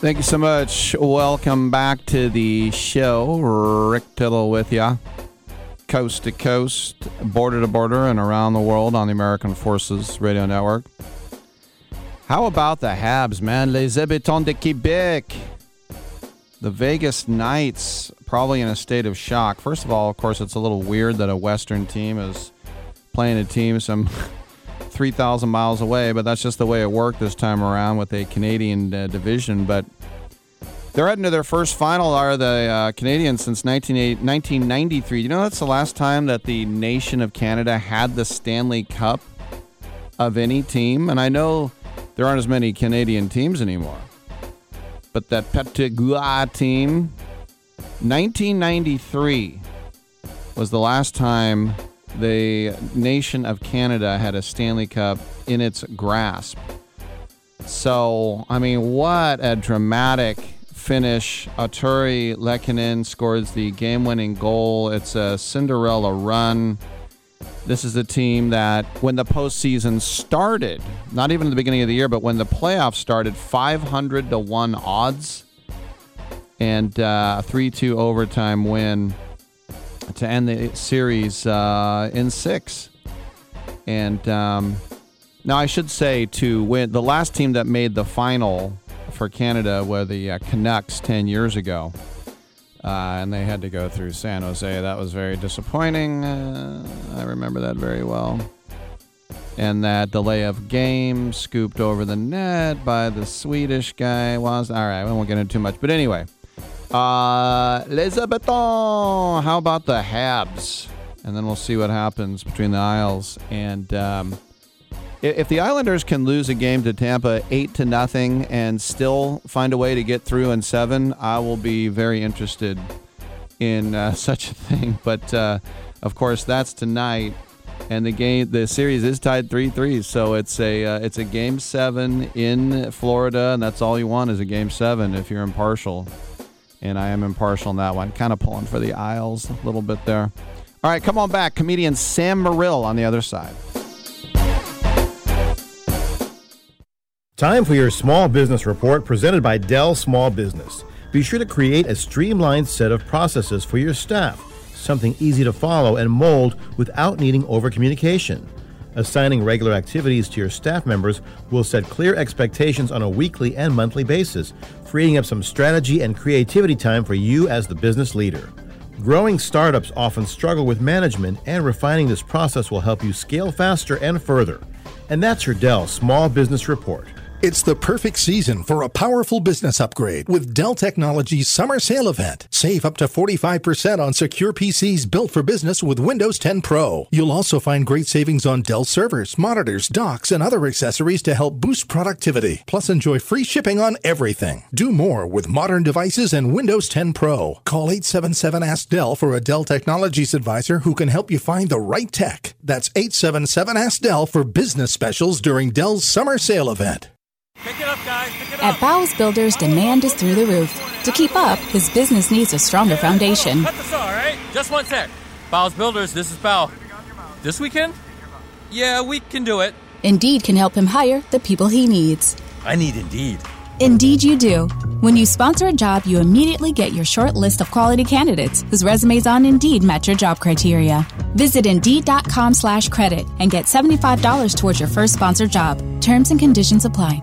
Thank you so much. Welcome back to the show. Rick Tittle with you. Coast to coast, border to border, and around the world on the American Forces Radio Network. How about the Habs, man? Les habitants de Quebec. The Vegas Knights, probably in a state of shock. First of all, of course, it's a little weird that a Western team is playing a team some 3,000 miles away, but that's just the way it worked this time around with a Canadian uh, division. But they're heading to their first final, are the uh, Canadiens, since 1993. You know, that's the last time that the nation of Canada had the Stanley Cup of any team. And I know there aren't as many Canadian teams anymore. But that Petit team, 1993 was the last time the nation of Canada had a Stanley Cup in its grasp. So, I mean, what a dramatic finish. Artturi Lehkonen scores the game winning goal. It's a Cinderella run. This is a team that, when the postseason started, not even in the beginning of the year, but when the playoffs started, 500 to 1 odds and uh, a 3 2 overtime win to end the series uh, in six. And um, now I should say to win the last team that made the final for Canada were the uh, Canucks 10 years ago. Uh, and they had to go through San Jose. That was very disappointing. Uh, I remember that very well. And that delay of game scooped over the net by the Swedish guy was all right. We won't get into too much, but anyway, uh, Les Habitants. How about the Habs? And then we'll see what happens between the Isles. And um, if the Islanders can lose a game to Tampa eight to nothing and still find a way to get through in seven, I will be very interested in uh, such a thing. But uh, of course, that's tonight, and the game, the series is tied three three. So it's a uh, it's a game seven in Florida, and that's all you want is a game seven if you're impartial and I am impartial in that one. Kind of pulling for the Isles a little bit there. All right, come on back. Comedian Sam Morril on the other side. Time for your small business report presented by Dell Small Business. Be sure to create a streamlined set of processes for your staff, something easy to follow and mold without needing over communication. Assigning regular activities to your staff members will set clear expectations on a weekly and monthly basis, freeing up some strategy and creativity time for you as the business leader. Growing startups often struggle with management, and refining this process will help you scale faster and further. And that's your Dell Small Business Report. It's the perfect season for a powerful business upgrade with Dell Technologies Summer Sale Event. Save up to 45% on secure PCs built for business with Windows 10 Pro. You'll also find great savings on Dell servers, monitors, docks, and other accessories to help boost productivity. Plus, enjoy free shipping on everything. Do more with modern devices and Windows 10 Pro. Call 877 Ask Dell for a Dell Technologies advisor who can help you find the right tech. That's 877 Ask Dell for business specials during Dell's Summer Sale Event. Pick it up, guys. Pick it At up. Bowles Builders, demand is through the roof. To keep up, his business needs a stronger foundation. Cut the saw, all right? Just one sec. Bowles Builders, this is Bow. This weekend? Yeah, we can do it. Indeed can help him hire the people he needs. I need Indeed. Indeed, you do. When you sponsor a job, you immediately get your short list of quality candidates whose resumes on Indeed match your job criteria. Visit Indeed.com slash credit and get $75 towards your first sponsored job. Terms and conditions apply.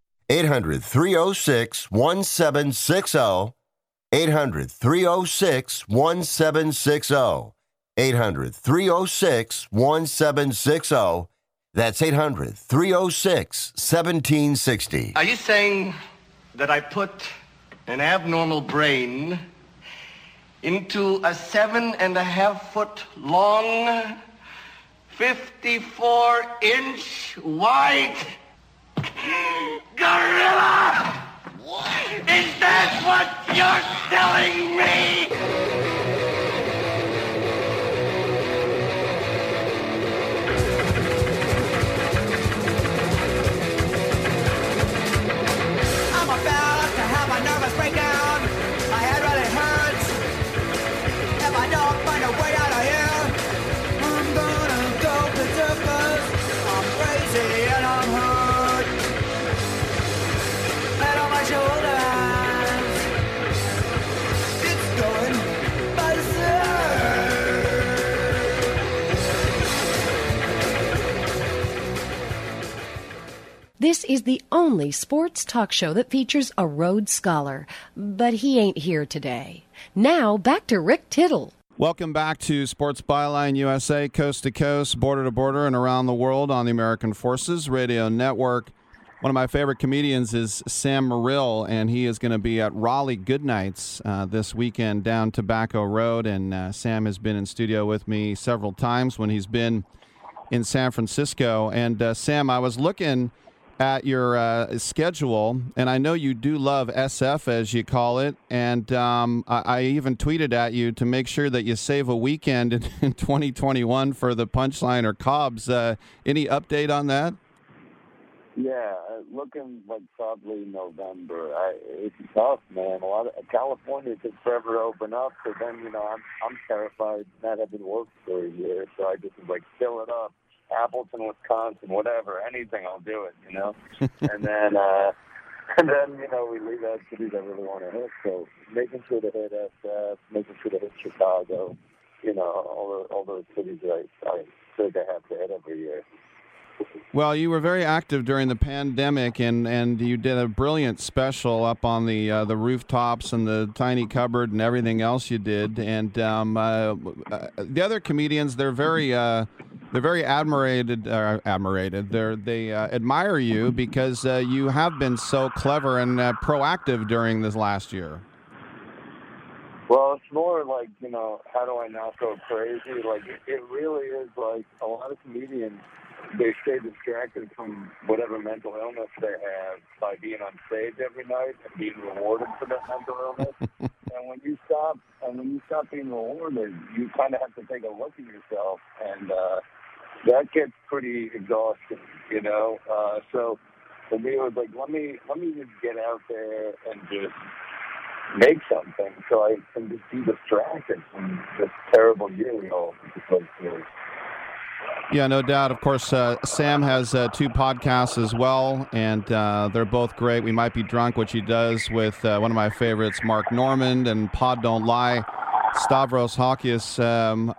800 306 1760. 800 306 1760. 800 306 1760. That's 800 306 1760. Are you saying that I put an abnormal brain into a seven and a half foot long, 54 inch wide gorilla? Is that what you're telling me? This is the only sports talk show that features a Rhodes Scholar, but he ain't here today. Now, back to Rick Tittle. Welcome back to Sports Byline USA, coast to coast, border to border, and around the world on the American Forces Radio Network. One of my favorite comedians is Sam Morril, and he is going to be at Raleigh Goodnights uh, this weekend down Tobacco Road. And uh, Sam has been in studio with me several times when he's been in San Francisco. And uh, Sam, I was looking at your uh, schedule, and I know you do love SF as you call it. And um, I, I even tweeted at you to make sure that you save a weekend in, in 2021 for the Punchline or Cobb's. Uh, any update on that? Yeah, uh, looking like probably November. I, it's tough, man. A lot of California took forever to open up, so then you know I'm I'm terrified not having worked for a year, so I just like fill it up. Appleton, Wisconsin, whatever, anything, I'll do it, you know. and then, uh, and then you know we leave out cities I really want to hit. So making sure to hit SF, making sure to hit Chicago, you know, all the, all those cities that I I like I have to hit every year. Well, you were very active during the pandemic, and, and you did a brilliant special up on the uh, the rooftops and the tiny cupboard and everything else you did. And um, uh, uh, the other comedians, they're very uh, they're very admirated, uh, admirated. They're they uh, admire you because you have been so clever and proactive during this last year. Well, it's more like, you know, how do I not go crazy? Like, it really is like a lot of comedians, they stay distracted from whatever mental illness they have by being on stage every night and being rewarded for that mental illness. and when you stop, and when you stop being rewarded, you kind of have to take a look at yourself, and uh, that gets pretty exhausting, you know. Uh, so For me, it was like let me let me just get out there and just make something, so I can just be distracted from this terrible year we all went through. Yeah, no doubt. Of course, uh, Sam has uh, two podcasts as well, and uh, they're both great. We might be drunk, which he does with uh, one of my favorites, Mark Normand, and Pod Don't Lie. Stavros Halkias. Um,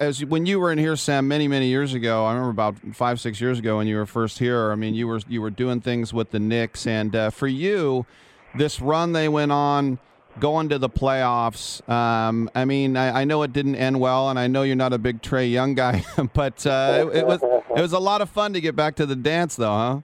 as when you were in here, Sam, many many years ago, I remember about five six years ago when you were first here. I mean, you were you were doing things with the Knicks, and uh, for you, this run they went on, going to the playoffs. Um, I mean, I, I know it didn't end well, and I know you're not a big Trae Young guy, but uh, it, it was it was a lot of fun to get back to the dance, though, huh?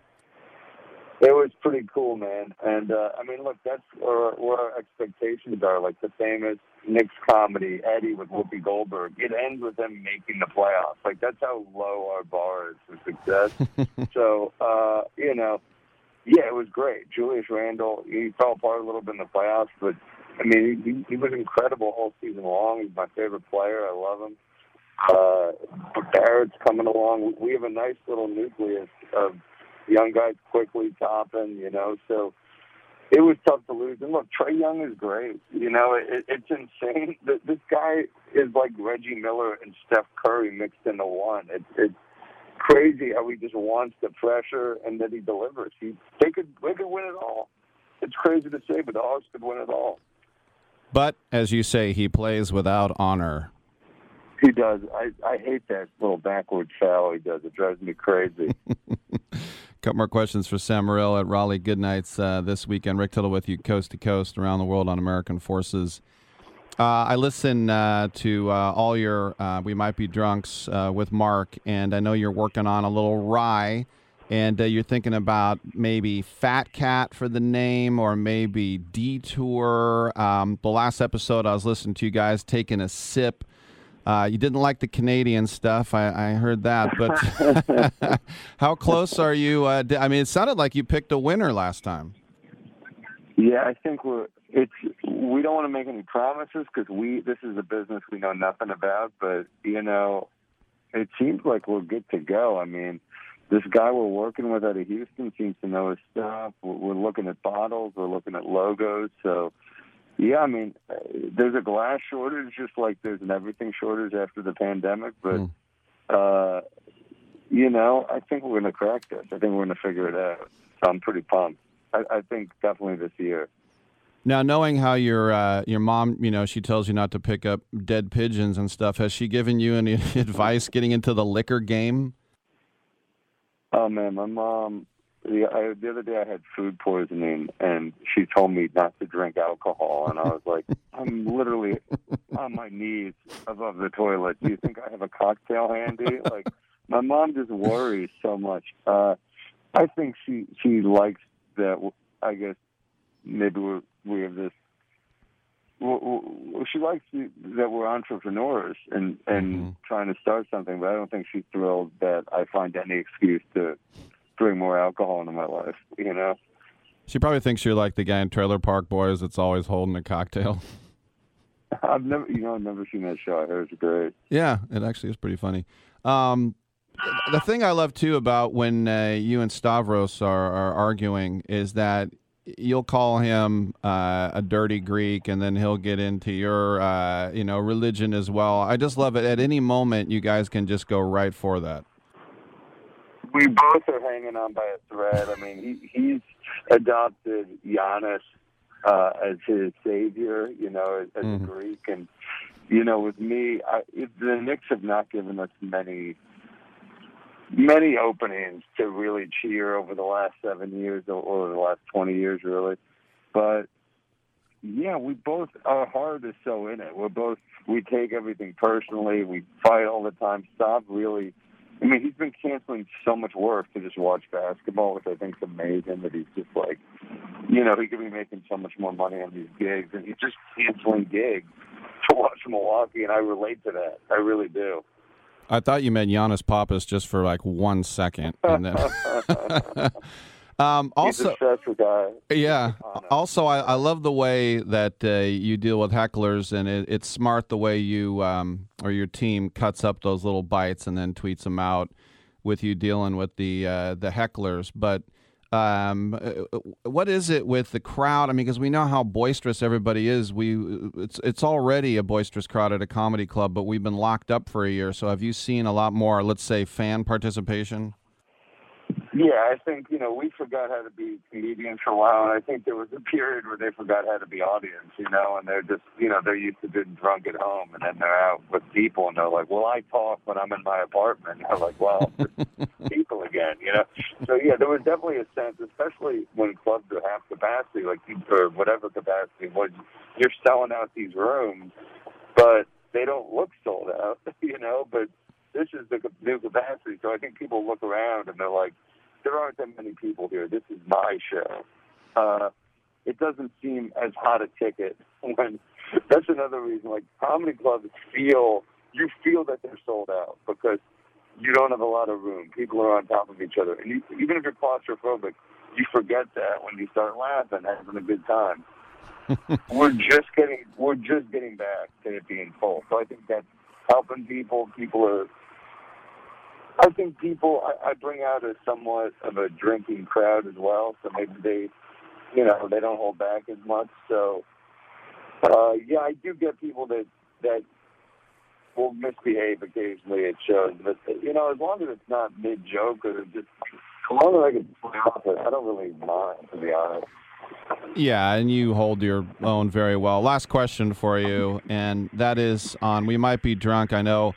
It was pretty cool, man. And uh, I mean, look, that's where, where our expectations are. Like the famous Knicks comedy, Eddie with Whoopi Goldberg. It ends with them making the playoffs. Like that's how low our bar is for success. so, uh, you know, yeah, it was great. Julius Randle, he fell apart a little bit in the playoffs, but I mean, he, he was incredible all season long. He's my favorite player. I love him. Uh, Barrett's coming along. We have a nice little nucleus of young guys quickly topping, you know, so it was tough to lose. And look, Trae Young is great. You know, it, it's insane. This guy is like Reggie Miller and Steph Curry mixed into one. It, it's crazy how he just wants the pressure and that he delivers. He they could they could win it all. It's crazy to say, but the Hawks could win it all. But as you say, he plays without honor. He does. I I hate that little backward foul he does. It drives me crazy. A couple more questions for Sam Morril at Raleigh Goodnights uh, this weekend. Rick Tittle with you, coast to coast, around the world on American Forces. Uh, I listen uh, to uh, all your uh, We Might Be Drunks uh, with Mark, and I know you're working on a little rye, and uh, you're thinking about maybe Fat Cat for the name or maybe Detour. Um, the last episode I was listening to you guys taking a sip. Uh, you didn't like the Canadian stuff. I, I heard that, but how close are you? Uh, I mean, it sounded like you picked a winner last time. Yeah, I think we're. It's we don't want to make any promises because we this is a business we know nothing about. But you know, it seems like we're good to go. I mean, this guy we're working with out of Houston seems to know his stuff. We're, looking at bottles. We're looking at logos. So, yeah, I mean, uh, there's a glass shortage, just like there's an everything shortage after the pandemic. But uh, you know, I think we're going to crack this. I think we're going to figure it out. So I'm pretty pumped. I, I think definitely this year. Now, knowing how your uh, your mom, you know, she tells you not to pick up dead pigeons and stuff. Has she given you any advice getting into the liquor game? Oh man, my mom. The, I, the other day I had food poisoning, and she told me not to drink alcohol, and I was like, I'm literally on my knees above the toilet. Do you think I have a cocktail handy? Like, my mom just worries so much. Uh, I think she she likes that. I guess maybe we we have this. Well, well, she likes that we're entrepreneurs and and trying to start something, but I don't think she's thrilled that I find any excuse to bring more alcohol into my life. You know. She probably thinks you're like the guy in Trailer Park Boys that's always holding a cocktail. I've never, you know, I've never seen that show. I heard it's great. Yeah, it actually is pretty funny. Um, the thing I love too about when uh, you and Stavros are, are arguing is that you'll call him uh, a dirty Greek, and then he'll get into your, uh, you know, religion as well. I just love it. At any moment, you guys can just go right for that. We both are hanging on by a thread. I mean, he he's adopted Giannis uh, as his savior, you know, as, as a Greek, and you know, with me, I, the Knicks have not given us many many openings to really cheer over the last seven years or, or the last twenty years, really. But yeah, we both our heart is so in it. We're both we take everything personally. We fight all the time. Stop really. I mean, he's been canceling so much work to just watch basketball, which I think is amazing. That he's just like, you know, he could be making so much more money on these gigs, and he's just canceling gigs to watch Milwaukee. And I relate to that. I really do. I thought you meant Yannis Pappas just for like one second, and then. um, also, he's obsessed with that. Yeah. Also, I, I love the way that uh, you deal with hecklers, and it, it's smart the way you um, or your team cuts up those little bites and then tweets them out with you dealing with the uh, the hecklers. But Um, uh, what is it with the crowd? I mean, because we know how boisterous everybody is. We it's it's already a boisterous crowd at a comedy club, but we've been locked up for a year. So have you seen a lot more, let's say, fan participation? Yeah, I think you know we forgot how to be comedians for a while, and I think there was a period where they forgot how to be audience. You know, and they're just you know they're used to being drunk at home, and then they're out with people, and they're like, "Well, I talk when I'm in my apartment." And I'm like, "Well, people again," you know. So yeah, there was definitely a sense, especially when clubs are half capacity, like or whatever capacity was, you're selling out these rooms, but they don't look sold out, you know. But this is the new capacity, so I think people look around and they're like, there aren't that many people here. This is my show. Uh, it doesn't seem as hot a ticket when that's another reason. Like comedy clubs feel you feel that they're sold out because you don't have a lot of room. People are on top of each other, and you, even if you're claustrophobic, you forget that when you start laughing, having a good time. we're just getting we're just getting back to it being full. So I think that's helping people. People are. I think people. I, I bring out a somewhat of a drinking crowd as well, so maybe they, you know, they don't hold back as much. So, uh, yeah, I do get people that that will misbehave occasionally at shows, but you know, as long as it's not mid joke or just as long as I can play off it, I don't really mind to be honest. Yeah, and you hold your own very well. Last question for you, and that is on We Might Be Drunk. I know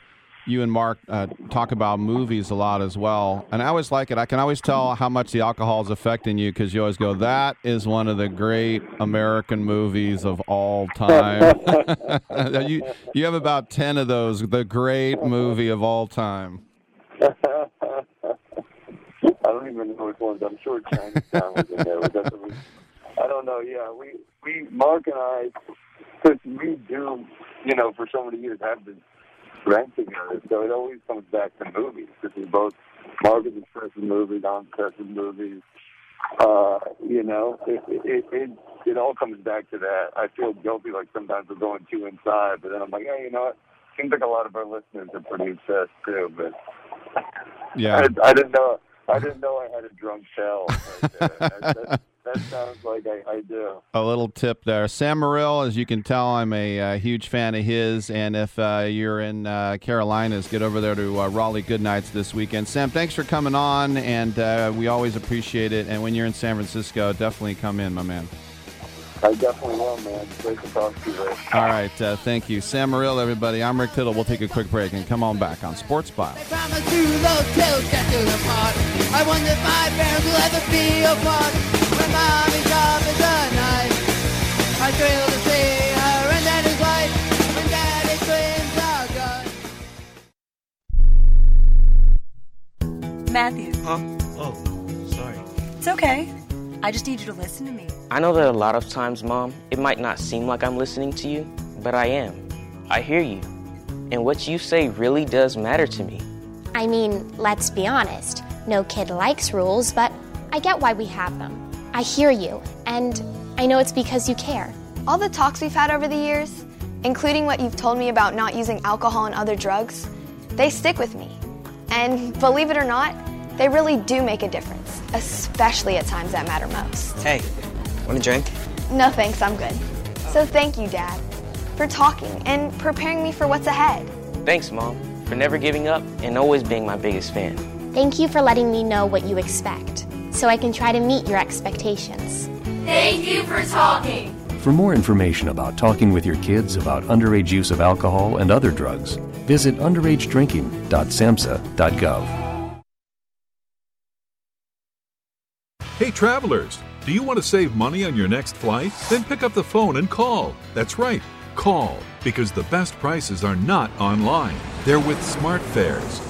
you and Mark uh, talk about movies a lot as well, and I always like it. I can always tell how much the alcohol is affecting you because you always go, That is one of the great American movies of all time. you, you have about 10 of those, the great movie of all time. I don't even know which ones. I'm sure Chinatown was in there. I don't know. Yeah, we we Mark and I, because we do, you know, for so many years have been friends together. So it always comes back to movies. This is both Mark is expressive movies, I'm expressive movies. Uh, you know, it, it it it all comes back to that. I feel guilty like sometimes we're going too inside, but then I'm like, hey, you know what? Seems like a lot of our listeners are pretty obsessed too, but Yeah. I, I didn't know. I didn't know I had a drunk cell. Right there. that, that, that sounds like I, I do. A little tip there. Sam Morril, as you can tell, I'm a uh, huge fan of his. And if uh, you're in uh, Carolinas, get over there to uh, Raleigh Goodnights this weekend. Sam, thanks for coming on, and uh, we always appreciate it. And when you're in San Francisco, definitely come in, my man. I definitely will, man. Great to talk to you, Rick. All right, uh, thank you. Sam Morril, everybody. I'm Rick Tittle. We'll take a quick break and come on back on Sports Bio. I wonder if my parents will ever be apart. When mommy's job is a knife, I thrill to see her and daddy's wife. When daddy's twins are gone. Matthew, Huh? Oh, sorry. it's okay. I just need you to listen to me. I know that a lot of times, Mom, it might not seem like I'm listening to you, but I am. I hear you. And what you say really does matter to me. I mean, let's be honest. No kid likes rules, but I get why we have them. I hear you, and I know it's because you care. All the talks we've had over the years, including what you've told me about not using alcohol and other drugs, they stick with me. And believe it or not, they really do make a difference, especially at times that matter most. Hey, want a drink? No thanks, I'm good. So thank you, Dad, for talking and preparing me for what's ahead. Thanks, Mom, for never giving up and always being my biggest fan. Thank you for letting me know what you expect, so I can try to meet your expectations. Thank you for talking. For more information about talking with your kids about underage use of alcohol and other drugs, visit underagedrinking.samhsa.gov. Hey, travelers, do you want to save money on your next flight? Then pick up the phone and call. That's right, call, because the best prices are not online. They're with SmartFares.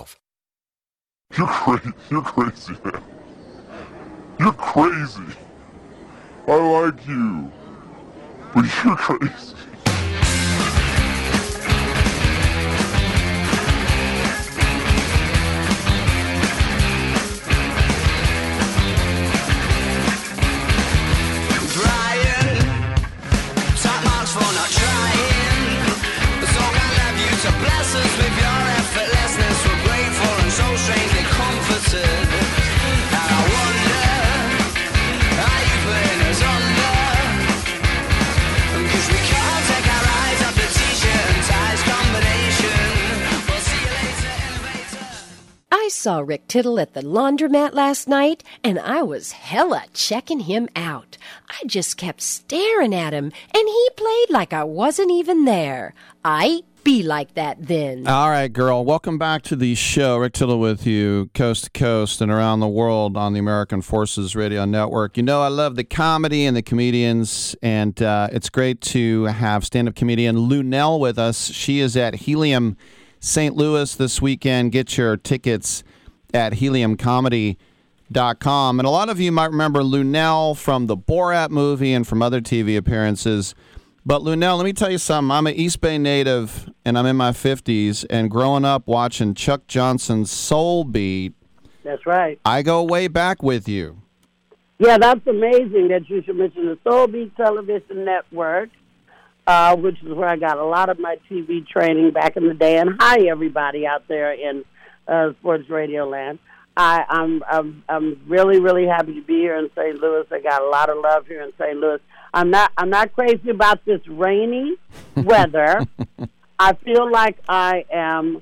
You're crazy. You're crazy, man. You're crazy. I like you. But you're crazy. Saw Rick Tittle at the laundromat last night, and I was hella checking him out. I just kept staring at him, and he played like I wasn't even there. I be like that then. All right, girl. Welcome back to the show. Rick Tittle with you, coast to coast and around the world on the American Forces Radio Network. You know, I love the comedy and the comedians, and uh, it's great to have stand up comedian Lunell with us. She is at Helium St. Louis this weekend. Get your tickets at heliumcomedy.com. And a lot of you might remember Lunell from the Borat movie and from other TV appearances. But Lunell, let me tell you something. I'm an East Bay native and I'm in my 50s. And growing up watching Chuck Johnson's Soul Beat, That's right. I go way back with you. Yeah, that's amazing that you should mention the Soul Beat Television Network, uh, which is where I got a lot of my TV training back in the day. And hi, everybody out there in uh, Sports Radio Land. I, I'm, I'm I'm really really happy to be here in St. Louis. I got a lot of love here in St. Louis. I'm not I'm not crazy about this rainy weather. I feel like I am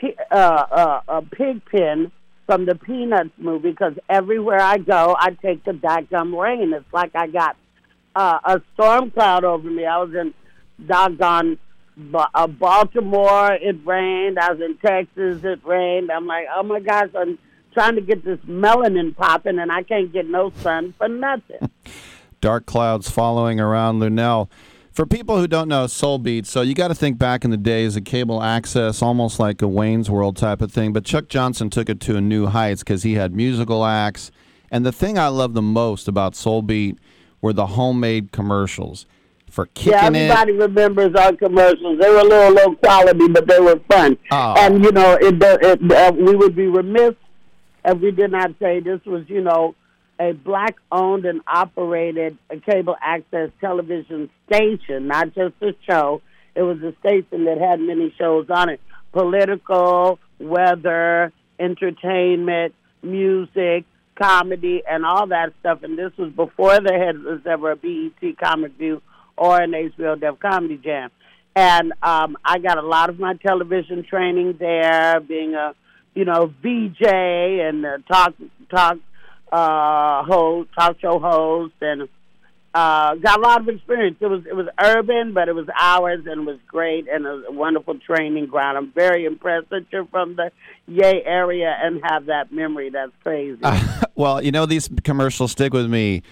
pi- uh, uh, a pig pen from the Peanuts movie because everywhere I go, I take the daggum rain. It's like I got uh, a storm cloud over me. I was in doggone uh, Baltimore, it rained. I was in Texas, it rained. I'm like, oh my gosh, I'm trying to get this melanin popping, and I can't get no sun for nothing. Dark clouds following around Lunell. For people who don't know Soul Beat, so you got to think back in the days of cable access, almost like a Wayne's World type of thing. But Chuck Johnson took it to a new heights because he had musical acts. And the thing I love the most about Soul Beat were the homemade commercials for kicking yeah, it. everybody remembers our commercials. They were a little low quality, but they were fun. Oh. And you know, it, it, uh, we would be remiss if we did not say this was, you know, a black-owned and operated cable access television station, not just a show. It was a station that had many shows on it: political, weather, entertainment, music, comedy, and all that stuff. And this was before there had, was ever a BET Comic View or an HBO Def Comedy Jam. And um, I got a lot of my television training there, being a you know VJ and a talk talk uh, host, talk show host, and uh, got a lot of experience. It was it was urban, but it was ours, and it was great, and a wonderful training ground. I'm very impressed that you're from the Yay area and have that memory. That's crazy. well, you know, these commercials stick with me.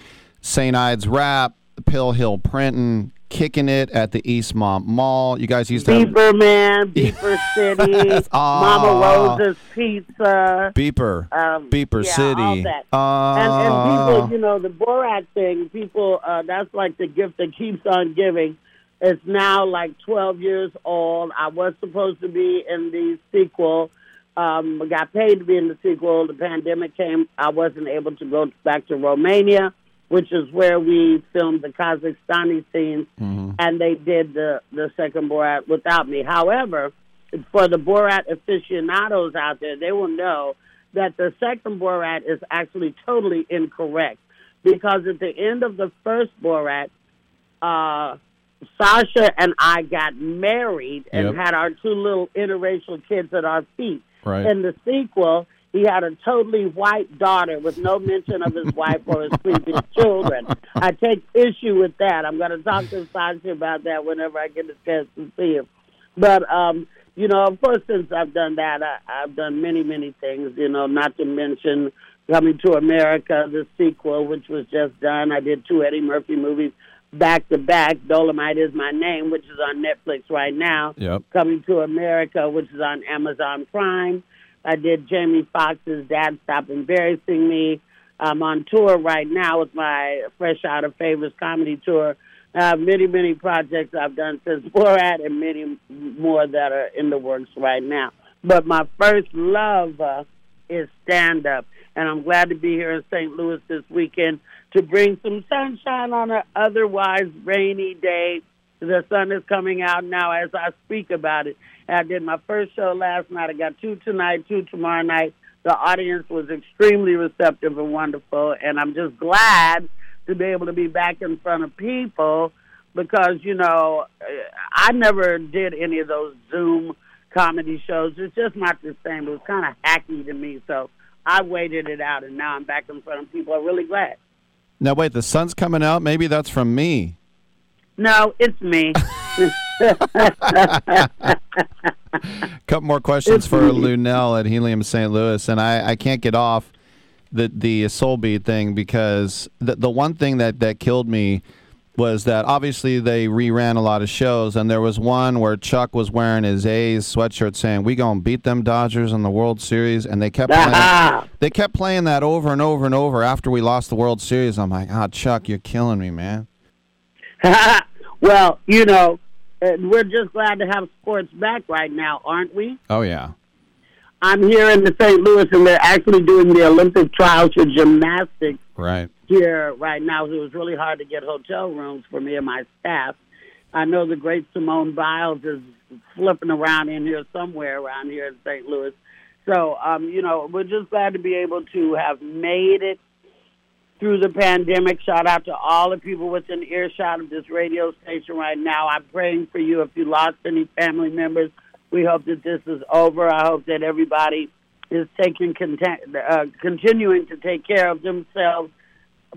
St. Ides Rap, Pill Hill Printing, kicking it at the Eastmont Mall. You guys used to have Beeper Man, Beeper City, Mama Aw. Rosa's Pizza. Beeper, Um, Beeper yeah, City. Uh, and, and people, you know, the Borat thing, people, uh, that's like the gift that keeps on giving. It's now like 12 years old. I was supposed to be in the sequel. Um, got paid to be in the sequel. The pandemic came. I wasn't able to go back to Romania, which is where we filmed the Kazakhstani scenes, and they did the, the second Borat without me. However, for the Borat aficionados out there, they will know that the second Borat is actually totally incorrect because at the end of the first Borat, uh, Sacha and I got married and Yep. had our two little interracial kids at our feet. Right. In the sequel, he had a totally white daughter with no mention of his wife or his previous children. I take issue with that. I'm going to talk to Sacha about that whenever I get a chance to see him. But um, you know, of course, since I've done that, I, I've done many, many things. You know, not to mention Coming to America, the sequel, which was just done. I did two Eddie Murphy movies back to back. Dolemite is my name, which is on Netflix right now. Yep. Coming to America, which is on Amazon Prime. I did Jamie Foxx's Dad Stop Embarrassing Me. I'm on tour right now with my Fresh Out of Favors comedy tour. Uh, many, many projects I've done since Borat and many more that are in the works right now. But my first love uh, is stand up. And I'm glad to be here in St. Louis this weekend to bring some sunshine on an otherwise rainy day. The sun is coming out now as I speak about it. I did my first show last night. I got two tonight, two tomorrow night. The audience was extremely receptive and wonderful, and I'm just glad to be able to be back in front of people because, you know, I never did any of those Zoom comedy shows. It's just not the same. It was kind of hacky to me, so I waited it out, and now I'm back in front of people. I'm really glad. now wait, the sun's coming out. Maybe that's from me. No, it's me. couple more questions for Lunell at Helium St. Louis, and I, I can't get off the the soul beat thing because the the one thing that that killed me was that obviously they reran a lot of shows, and there was one where Chuck was wearing his A's sweatshirt saying, "We gonna beat them Dodgers in the World Series," and they kept playing, they kept playing that over and over and over after we lost the World Series. I'm like, "Ah, Chuck, you're killing me, man." well, you know, we're just glad to have sports back right now, aren't we? Oh yeah. I'm here in the St. Louis, and they're actually doing the Olympic trials for gymnastics Right. here right now. It was really hard to get hotel rooms for me and my staff. I know the great Simone Biles is flipping around in here somewhere around here in St. Louis. So, um, you know, we're just glad to be able to have made it through the pandemic. Shout out to all the people within earshot of this radio station right now. I'm praying for you if you lost any family members. We hope that this is over. I hope that everybody is taking content, uh, continuing to take care of themselves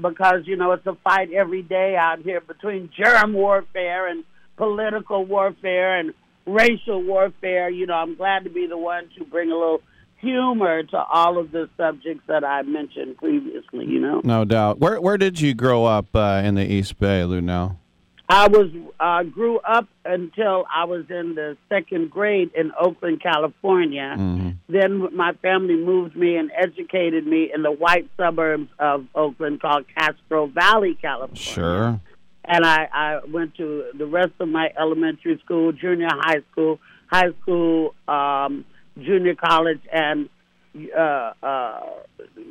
because you know it's a fight every day out here between germ warfare and political warfare and racial warfare. You know, I'm glad to be the one to bring a little humor to all of the subjects that I mentioned previously. You know, No doubt. Where where did you grow up uh, in the East Bay, Lunell? I was uh, grew up until I was in the second grade in Oakland, California. Then my family moved me and educated me in the white suburbs of Oakland called Castro Valley, California. Sure. And I, I went to the rest of my elementary school, junior high school, high school, um, junior college, and uh, uh,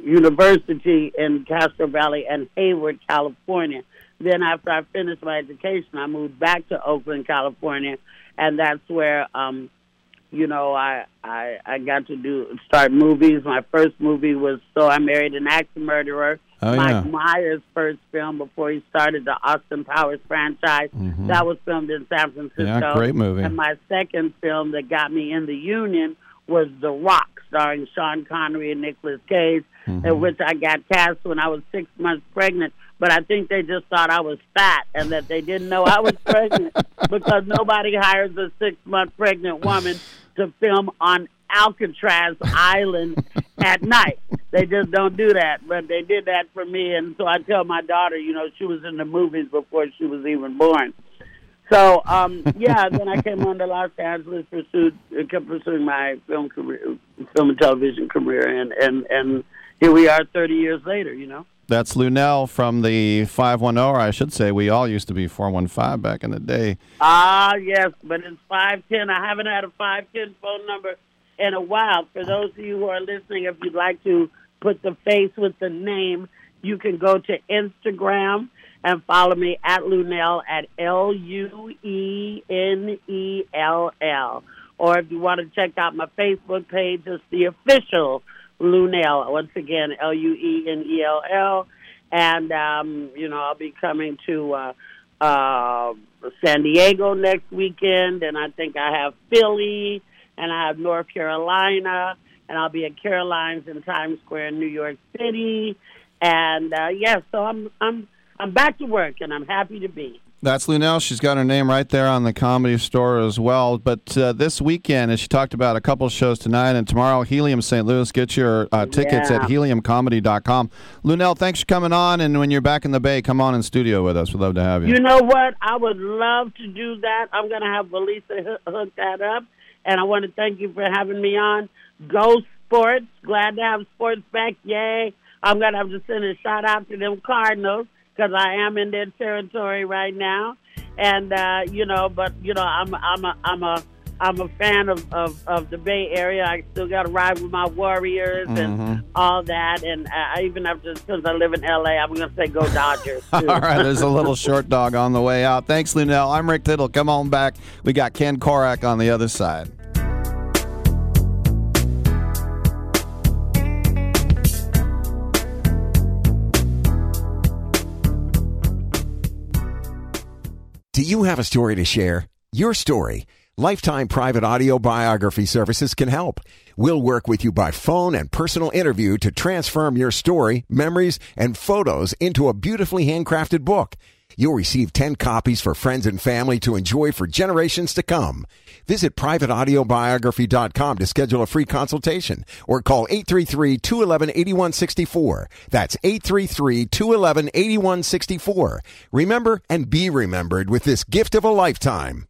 university in Castro Valley and Hayward, California. Then after I finished my education, I moved back to Oakland, California, and that's where, um, you know, I, I I got to do start movies. My first movie was So I Married an Axe Murderer. Oh, Mike yeah. Myers' first film before he started the Austin Powers franchise. Mhm. That was filmed in San Francisco. Yeah, great movie. And my second film that got me in the union was The Rock, starring Sean Connery and Nicolas Cage, Mm-hmm. in which I got cast when I was six months pregnant. But I think they just thought I was fat and that they didn't know I was pregnant because nobody hires a six month pregnant woman to film on Alcatraz Island at night. They just don't do that. But they did that for me. And so I tell my daughter, you know, she was in the movies before she was even born. So um, yeah, then I came on to Los Angeles, pursued, kept pursuing my film career, film and television career, and and and here we are, thirty years later. You know. That's Lunell from the 510, or I should say, we all used to be 415 back in the day. Ah, yes, but it's five ten. I haven't had a five ten phone number in a while. For those of you who are listening, if you'd like to put the face with the name, you can go to Instagram and follow me at Lunell at L U E N E L L. Or if you want to check out my Facebook page, it's the official Lunell. Once again, L U E N E L L. And, um, you know, I'll be coming to uh, uh, San Diego next weekend, and I think I have Philly, and I have North Carolina, and I'll be at Caroline's in Times Square in New York City. And, uh, yeah, so I'm, I'm, I'm back to work, and I'm happy to be. That's Lunell. She's got her name right there on the comedy store as well. But uh, this weekend, as she talked about a couple shows tonight and tomorrow, Helium St. Louis. Get your uh, tickets Yeah. at heliumcomedy.com. Lunell, thanks for coming on. And when you're back in the Bay, come on in studio with us. We'd love to have you. You know what? I would love to do that. I'm going to have Belisa hoo- hook that up. And I want to thank you for having me on. Go Sports. Glad to have sports back. Yay. I'm going to have to send a shout out to them Cardinals because I am in their territory right now. And, uh, you know, but, you know, I'm, I'm a, I'm a, I'm a fan of, of, of the Bay Area. I still got to ride with my Warriors and Mhm. all that. And I even have to, since I live in LA, I'm going to say go Dodgers. All right, there's a little short dog on the way out. Thanks, Lunell. I'm Rick Tittle. Come on back. We got Ken Korach on the other side. Do you have a story to share? Your story. Lifetime Private Audio Biography Services can help. We'll work with you by phone and personal interview to transform your story, memories, and photos into a beautifully handcrafted book. You'll receive 10 copies for friends and family to enjoy for generations to come. Visit privateaudiobiography.com to schedule a free consultation or call 833-211-8164. That's 833-211-8164. Remember and be remembered with this gift of a lifetime.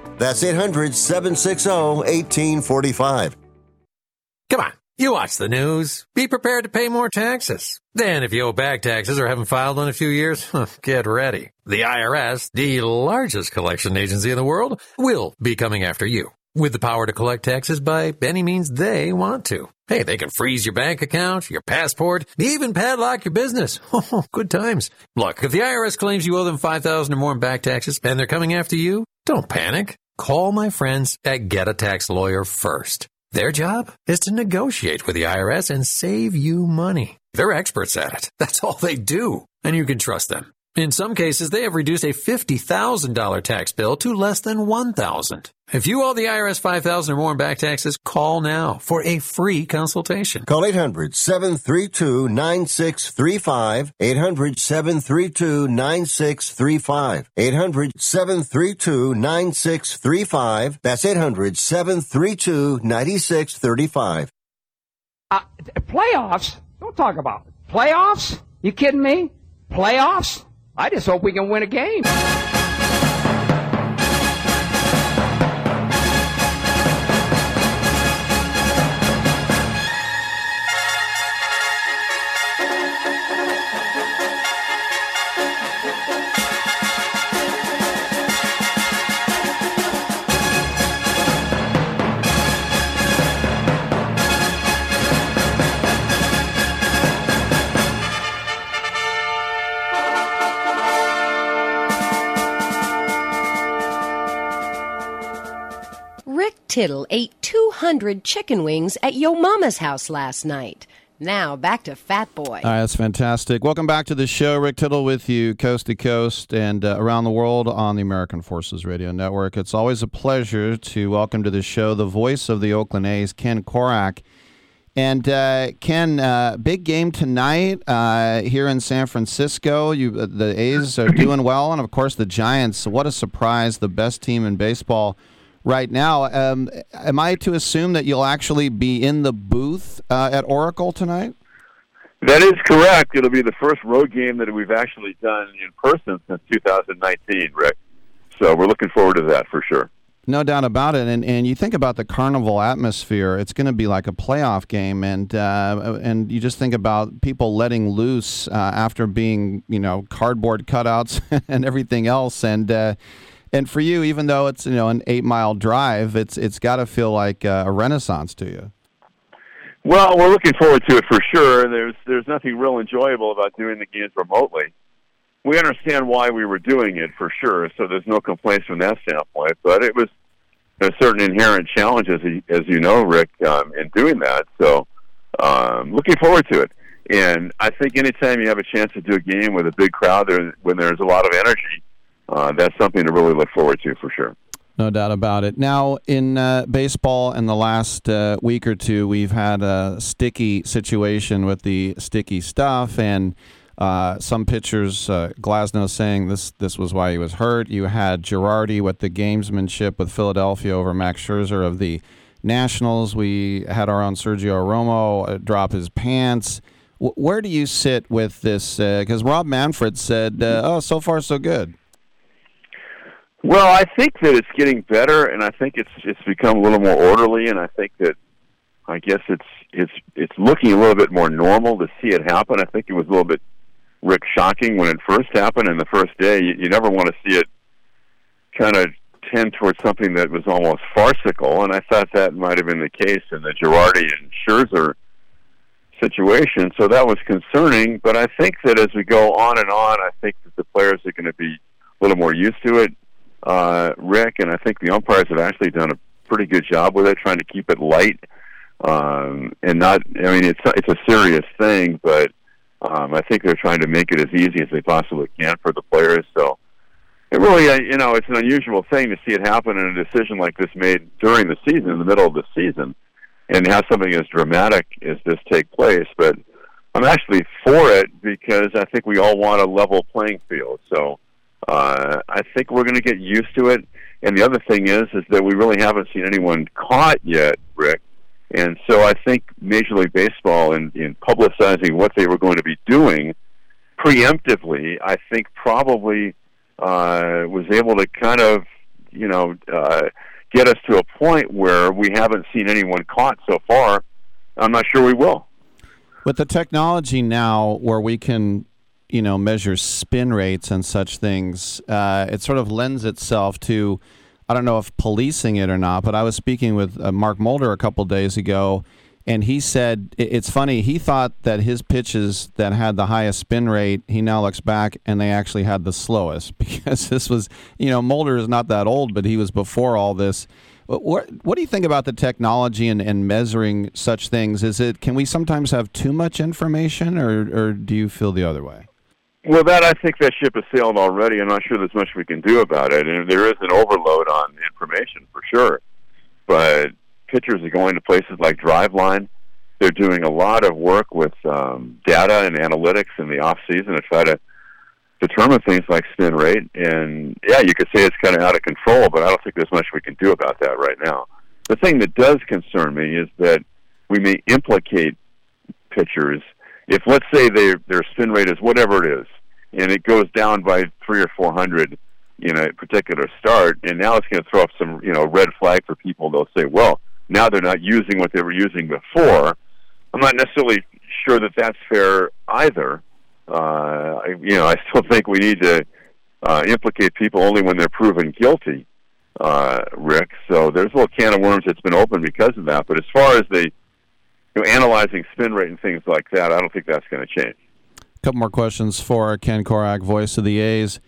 That's 800 760 1845. Come on, you watch the news. Be prepared to pay more taxes. Then, if you owe back taxes or haven't filed in a few years, get ready. The IRS, the largest collection agency in the world, will be coming after you with the power to collect taxes by any means they want to. Hey, they can freeze your bank account, your passport, even padlock your business. Oh, good times. Look, if the IRS claims you owe them 5000 or more in back taxes and they're coming after you, don't panic. Call my friends at Get a Tax Lawyer first. Their job is to negotiate with the IRS and save you money. They're experts at it. That's all they do. And you can trust them. In some cases, they have reduced a $50,000 tax bill to less than 1,000. If you owe the IRS 5,000 or more in back taxes, call now for a free consultation. Call 800 732 9635. 800 732 9635. 800 732 9635. That's 800 732 9635. Uh, playoffs? Don't talk about it. Playoffs? You kidding me? Playoffs? I just hope we can win a game. Tittle ate 200 chicken wings at Yo Mama's house last night. Now back to Fat Boy. All right, that's fantastic. Welcome back to the show. Rick Tittle with you, coast to coast and uh, around the world on the American Forces Radio Network. It's always a pleasure to welcome to the show the voice of the Oakland A's, Ken Korach. And uh, Ken, uh, big game tonight uh, here in San Francisco. You, uh, the A's are doing well, and of course the Giants. What a surprise! The best team in baseball right now. Um, am I to assume that you'll actually be in the booth uh, at Oracle tonight? That is correct. It'll be the first road game that we've actually done in person since 2019, Rick. So we're looking forward to that for sure. No doubt about it. And and you think about the carnival atmosphere, it's going to be like a playoff game. And uh, and you just think about people letting loose uh, after being you know cardboard cutouts and everything else. And uh, and for you, even though it's you know an eight mile drive, it's it's got to feel like uh, a renaissance to you. Well, we're looking forward to it for sure. There's there's nothing real enjoyable about doing the games remotely. We understand why we were doing it for sure, so there's no complaints from that standpoint. But it was there's certain inherent challenges, as you know, Rick, um, in doing that. So, um, looking forward to it. And I think anytime you have a chance to do a game with a big crowd, there when there's a lot of energy, uh, that's something to really look forward to for sure. No doubt about it. Now, in uh, baseball, in the last uh, week or two, we've had a sticky situation with the sticky stuff, and uh, some pitchers, uh, Glasnow saying this this was why he was hurt. You had Girardi with the gamesmanship with Philadelphia over Max Scherzer of the Nationals. We had our own Sergio Romo uh, drop his pants. W- where do you sit with this? Because Rob Manfred said, uh, "Oh, so far so good." Well, I think that it's getting better, and I think it's it's become a little more orderly, and I think that I guess it's it's it's looking a little bit more normal to see it happen. I think it was a little bit Rick shocking when it first happened, and the first day you, you never want to see it kind of tend towards something that was almost farcical, and I thought that might have been the case in the Girardi and Scherzer situation. So that was concerning, but I think that as we go on and on, I think that the players are going to be a little more used to it uh, Rick, and I think the umpires have actually done a pretty good job with it, trying to keep it light um, and not. I mean, it's it's a serious thing, but um, I think they're trying to make it as easy as they possibly can for the players. So it really, uh, you know, it's an unusual thing to see it happen in a decision like this made during the season, in the middle of the season, and have something as dramatic as this take place. But I'm actually for it because I think we all want a level playing field. So uh, I think we're going to get used to it. And the other thing is, is that we really haven't seen anyone caught yet, Rick. And so I think Major League Baseball, in, in publicizing what they were going to be doing preemptively, I think probably uh, was able to kind of, you know, uh, get us to a point where we haven't seen anyone caught so far. I'm not sure we will. With the technology now, where we can you know measure spin rates and such things, uh, it sort of lends itself to I don't know if policing it or not. But I was speaking with uh, Mark Mulder a couple days ago, and he said it's funny. He thought that his pitches that had the highest spin rate, he now looks back and they actually had the slowest because this was you know Mulder is not that old, but he was before all this. What, what do you think about the technology and, and measuring such things? Is it can we sometimes have too much information, or, or do you feel the other way? Well, that I think that ship has sailed already. I'm not sure there's much we can do about it, and there is an overload on information for sure. But pitchers are going to places like DriveLine. They're doing a lot of work with um, data and analytics in the off season to try to determine things like spin rate. And yeah, you could say it's kind of out of control, but I don't think there's much we can do about that right now. The thing that does concern me is that we may implicate pitchers if let's say their their spin rate is whatever it is, and it goes down by three or four hundred in a particular start, and now it's going to throw up some you know red flag for people. They'll say, well, now they're not using what they were using before. I'm not necessarily sure that that's fair either. Uh, I, you know, I still think we need to uh, implicate people only when they're proven guilty, uh, Rick. So there's a little can of worms that's been opened because of that. But as far as the you know, analyzing spin rate and things like that, I don't think that's going to change. A couple more questions for Ken Korach, voice of the A's.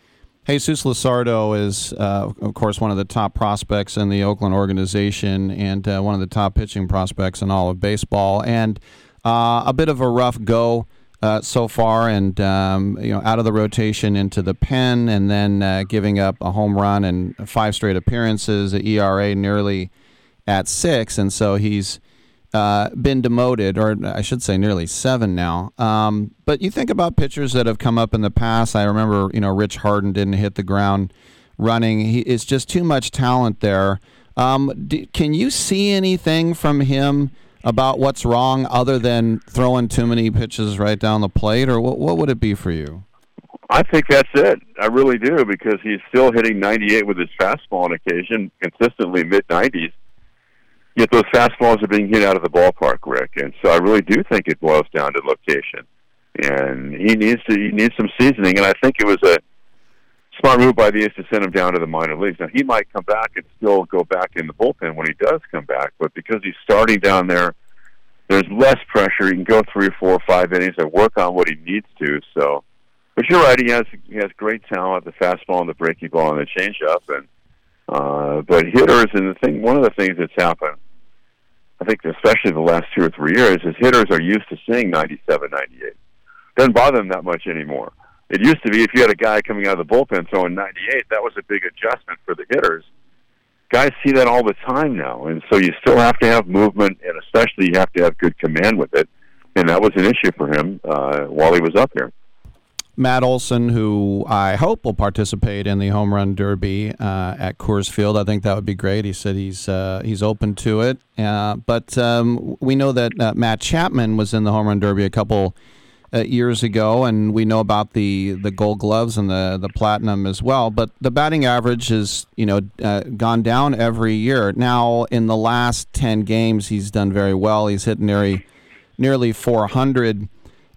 Jesus Luzardo is, uh, of course, one of the top prospects in the Oakland organization and uh, one of the top pitching prospects in all of baseball. And uh, a bit of a rough go uh, so far, and um, you know, out of the rotation into the pen, and then uh, giving up a home run and five straight appearances, ERA nearly at six, and so he's uh, been demoted, or I should say, nearly seven now. Um, but you think about pitchers that have come up in the past. I remember, you know, Rich Harden didn't hit the ground running. He, it's just too much talent there. Um, can you see anything from him about what's wrong, other than throwing too many pitches right down the plate, or what? What would it be for you? I think that's it. I really do because he's still hitting 98 with his fastball on occasion, consistently mid 90s yet those fastballs are being hit out of the ballpark, Rick. And so I really do think it boils down to location. And he needs to he needs some seasoning. And I think it was a smart move by the A's to send him down to the minor leagues. Now he might come back and still go back in the bullpen when he does come back, but because he's starting down there, there's less pressure. He can go three or four or five innings and work on what he needs to. So, but you're right. He has he has great talent, the fastball and the breaking ball and the changeup, and uh, but hitters and the thing, one of the things that's happened, I think, especially the last two or three years, is hitters are used to seeing 97, 98. Doesn't bother them that much anymore. It used to be if you had a guy coming out of the bullpen throwing 98, that was a big adjustment for the hitters. Guys see that all the time now, and so you still have to have movement, and especially you have to have good command with it. And that was an issue for him uh, while he was up here. Matt Olson, who I hope will participate in the home run derby uh, at Coors Field. I think that would be great. He said he's uh, he's open to it. Uh, but um, we know that uh, Matt Chapman was in the home run derby a couple uh, years ago, and we know about the, the Gold Gloves and the the platinum as well. But the batting average has you know uh, gone down every year. Now in the last ten games, he's done very well. He's hit nearly nearly 400.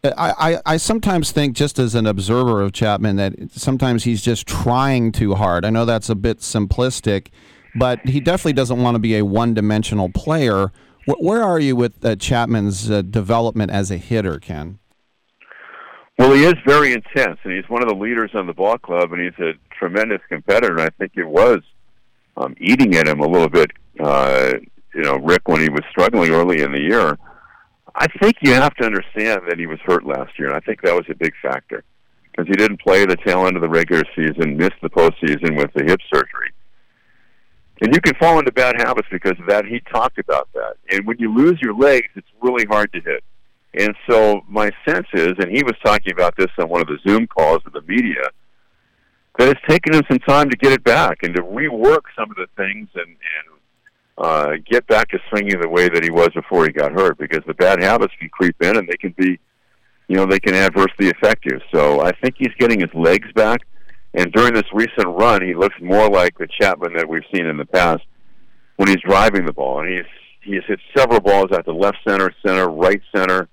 I, I, I, sometimes think, just as an observer of Chapman, that sometimes he's just trying too hard. I know that's a bit simplistic, but he definitely doesn't want to be a one dimensional player. Where, are you with uh, Chapman's uh, development as a hitter, Ken? Well, he is very intense, and he's one of the leaders on the ball club, and he's a tremendous competitor. And I think it was um, eating at him a little bit, uh, you know, Rick, when he was struggling early in the year. I think you have to understand that he was hurt last year, and I think that was a big factor because he didn't play the tail end of the regular season, missed the postseason with the hip surgery. And you can fall into bad habits because of that. He talked about that. And when you lose your legs, it's really hard to hit. And so my sense is, and he was talking about this on one of the Zoom calls with the media, that it's taken him some time to get it back and to rework some of the things and, and uh, get back to swinging the way that he was before he got hurt because the bad habits can creep in and they can be, you know, they can adversely affect you. So I think he's getting his legs back. And during this recent run, he looks more like the Chapman that we've seen in the past when he's driving the ball. And he's he's hit several balls at the left center, center, right center.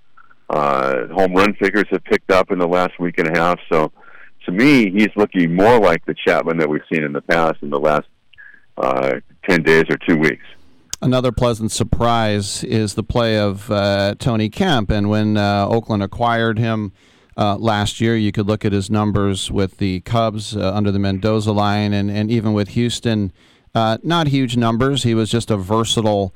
Uh, home run figures have picked up in the last week and a half. So to me, he's looking more like the Chapman that we've seen in the past in the last uh, 10 days or two weeks. Another pleasant surprise is the play of uh, Tony Kemp. And when uh, Oakland acquired him uh, last year, you could look at his numbers with the Cubs uh, under the Mendoza line and, and even with Houston. Not huge numbers. He was just a versatile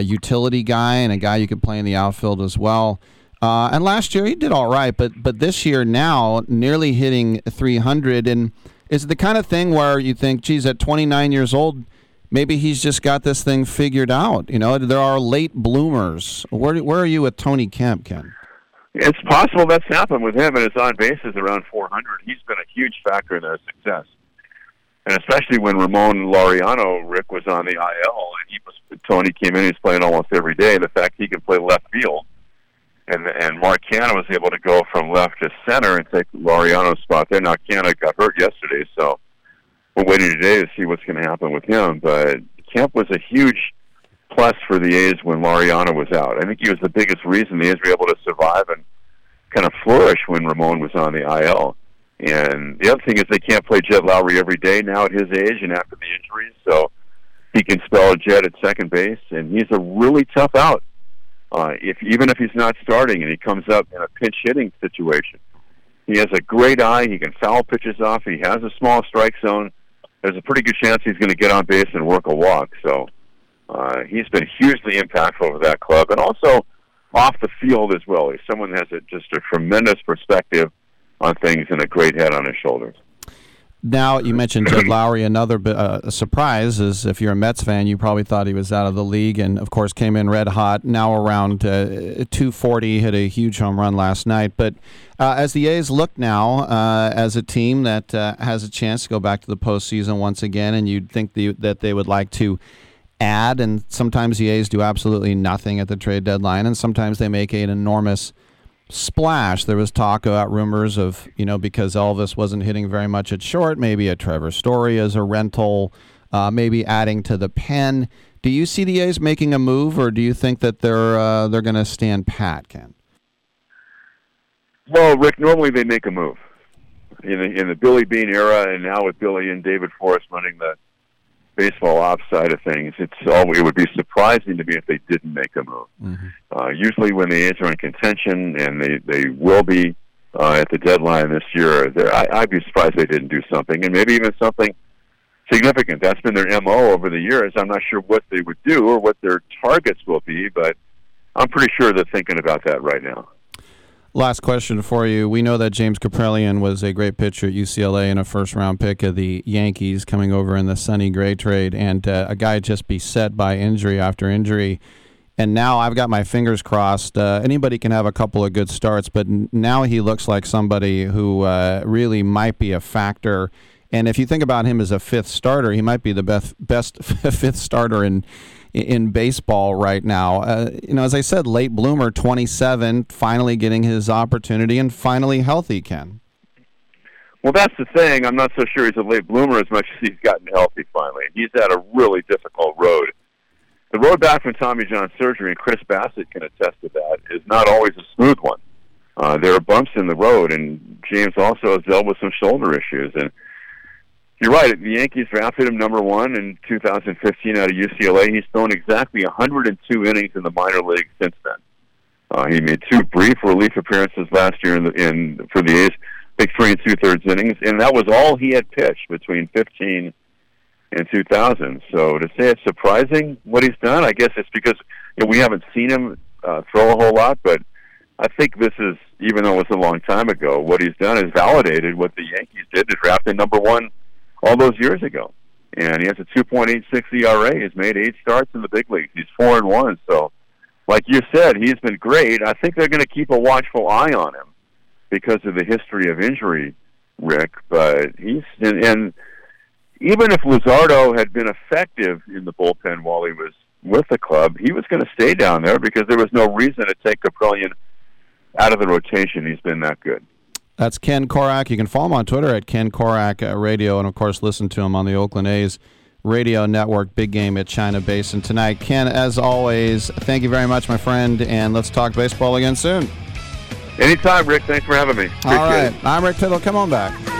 utility guy and a guy you could play in the outfield as well. And last year he did all right, but but this year now nearly hitting 300. And is it the kind of thing where you think, geez, at 29 years old, maybe he's just got this thing figured out? You know, there are late bloomers. Where where are you with Tony Kemp, Ken? It's possible that's happened with him, and his on base is around 400. He's been a huge factor in their success, and especially when Ramon Laureano Rick was on the IL, and he was Tony came in, he's playing almost every day. The fact he can play left field, and and Mark Canha was able to go from left to center and take Laureano's spot there. Now Canha got hurt yesterday, so we're waiting today to see what's going to happen with him. But Kemp was a huge plus for the A's when Laureano was out. I think he was the biggest reason the A's were able to survive and kind of flourish when Ramon was on the IL. And the other thing is they can't play Jed Lowrie every day now at his age and after the injuries, so he can spell Jed at second base, and he's a really tough out. Uh, if even if he's not starting and he comes up in a pinch hitting situation, he has a great eye. He can foul pitches off. He has a small strike zone. There's a pretty good chance he's going to get on base and work a walk. So uh, he's been hugely impactful for that club, and also off the field as well. He's someone that has a, just a tremendous perspective on things and a great head on his shoulders. Now you mentioned Jed Lowrie. Another uh, surprise is if you're a Mets fan, you probably thought he was out of the league, and of course came in red hot. Now around uh, 240, hit a huge home run last night. But uh, as the A's look now uh, as a team that uh, has a chance to go back to the postseason once again, and you'd think the, that they would like to add, and sometimes the A's do absolutely nothing at the trade deadline, and sometimes they make an enormous splash. There was talk about rumors of, you know, because Elvis wasn't hitting very much at short, maybe a Trevor Story as a rental, uh, maybe adding to the pen. Do you see the A's making a move, or do you think that they're uh, they're going to stand pat, Ken? Well, Rick, normally they make a move. In the, in the Billy Beane era, and now with Billy and David Forst running the baseball ops side of things, it's all it would be surprising to me if they didn't make a move. Mm-hmm. Uh, usually, when the A's are in contention, and they they will be uh, at the deadline this year, I, I'd be surprised they didn't do something, and maybe even something significant. That's been their mo over the years. I'm not sure what they would do or what their targets will be, but I'm pretty sure they're thinking about that right now. Last question for you. We know that James Kaprielian was a great pitcher at UCLA and a first round pick of the Yankees coming over in the Sonny Gray trade, and uh, a guy just beset by injury after injury. And now I've got my fingers crossed. Uh, anybody can have a couple of good starts, but n- now he looks like somebody who uh, really might be a factor. And if you think about him as a fifth starter, he might be the best best fifth starter in in baseball right now. Uh, you know, as I said, late bloomer, 27, finally getting his opportunity and finally healthy, Ken. Well, that's the thing. I'm not so sure he's a late bloomer as much as he's gotten healthy finally. He's had a really difficult road. The road back from Tommy John surgery, and Chris Bassitt can attest to that, is not always a smooth one. Uh, there are bumps in the road, and James also has dealt with some shoulder issues. And you're right. The Yankees drafted him number one in 2015 out of UCLA. He's thrown exactly 102 innings in the minor leagues since then. Uh, he made two brief relief appearances last year in, the, in for the A's, big three and two thirds innings, and that was all he had pitched between 15 and 2000. So to say it's surprising what he's done, I guess it's because you know, we haven't seen him uh, throw a whole lot, but I think this is, even though it was a long time ago, what he's done is validated what the Yankees did to draft him number one all those years ago. And he has a 2.86 ERA. He's made eight starts in the big leagues. He's four and one. So, like you said, he's been great. I think they're going to keep a watchful eye on him because of the history of injury, Rick. But he's and, and even if Luzardo had been effective in the bullpen while he was with the club, he was going to stay down there because there was no reason to take Kaprielian out of the rotation. He's been that good. That's Ken Korach. You can follow him on Twitter at Ken Korach uh, Radio, and of course, listen to him on the Oakland A's radio network, Big Game at China Basin tonight. Ken, as always, thank you very much, my friend, and let's talk baseball again soon. Anytime, Rick. Thanks for having me. Appreciate All right, it. I'm Rick Tittle. Come on back.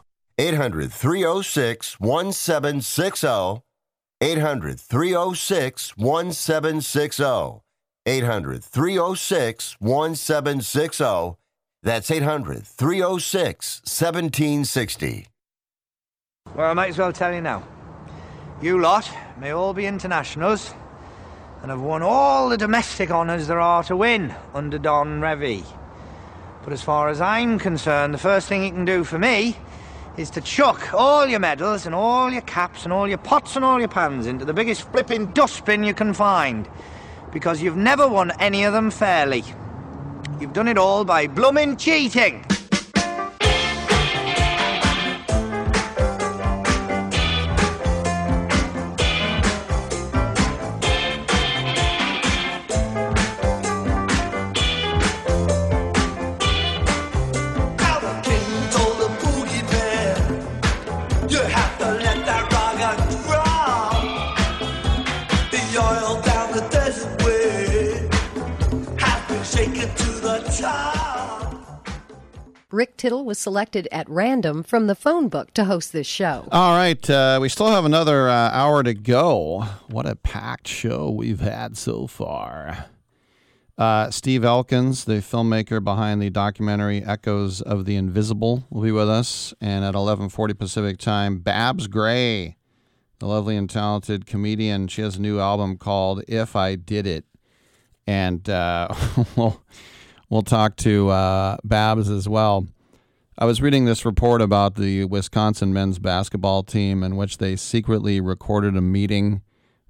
800 306 1760. 800 306 1760. 800 306 1760. That's 800 306 1760. Well, I might as well tell you now. You lot may all be internationals and have won all the domestic honours there are to win under Don Revie. But as far as I'm concerned, the first thing you can do for me is to chuck all your medals and all your caps and all your pots and all your pans into the biggest flipping dustbin you can find. Because you've never won any of them fairly. You've done it all by bloomin' cheating. Rick Tittle was selected at random from the phone book to host this show. All right, uh, we still have another uh, hour to go. What a packed show we've had so far. Uh, Steve Elkins, the filmmaker behind the documentary "Echoes of the Invisible," will be with us, and at 11:40 Pacific time, Babs Gray, the lovely and talented comedian, she has a new album called "If I Did It," and uh, we'll we'll talk to uh, Babs as well. I was reading this report about the Wisconsin men's basketball team in which they secretly recorded a meeting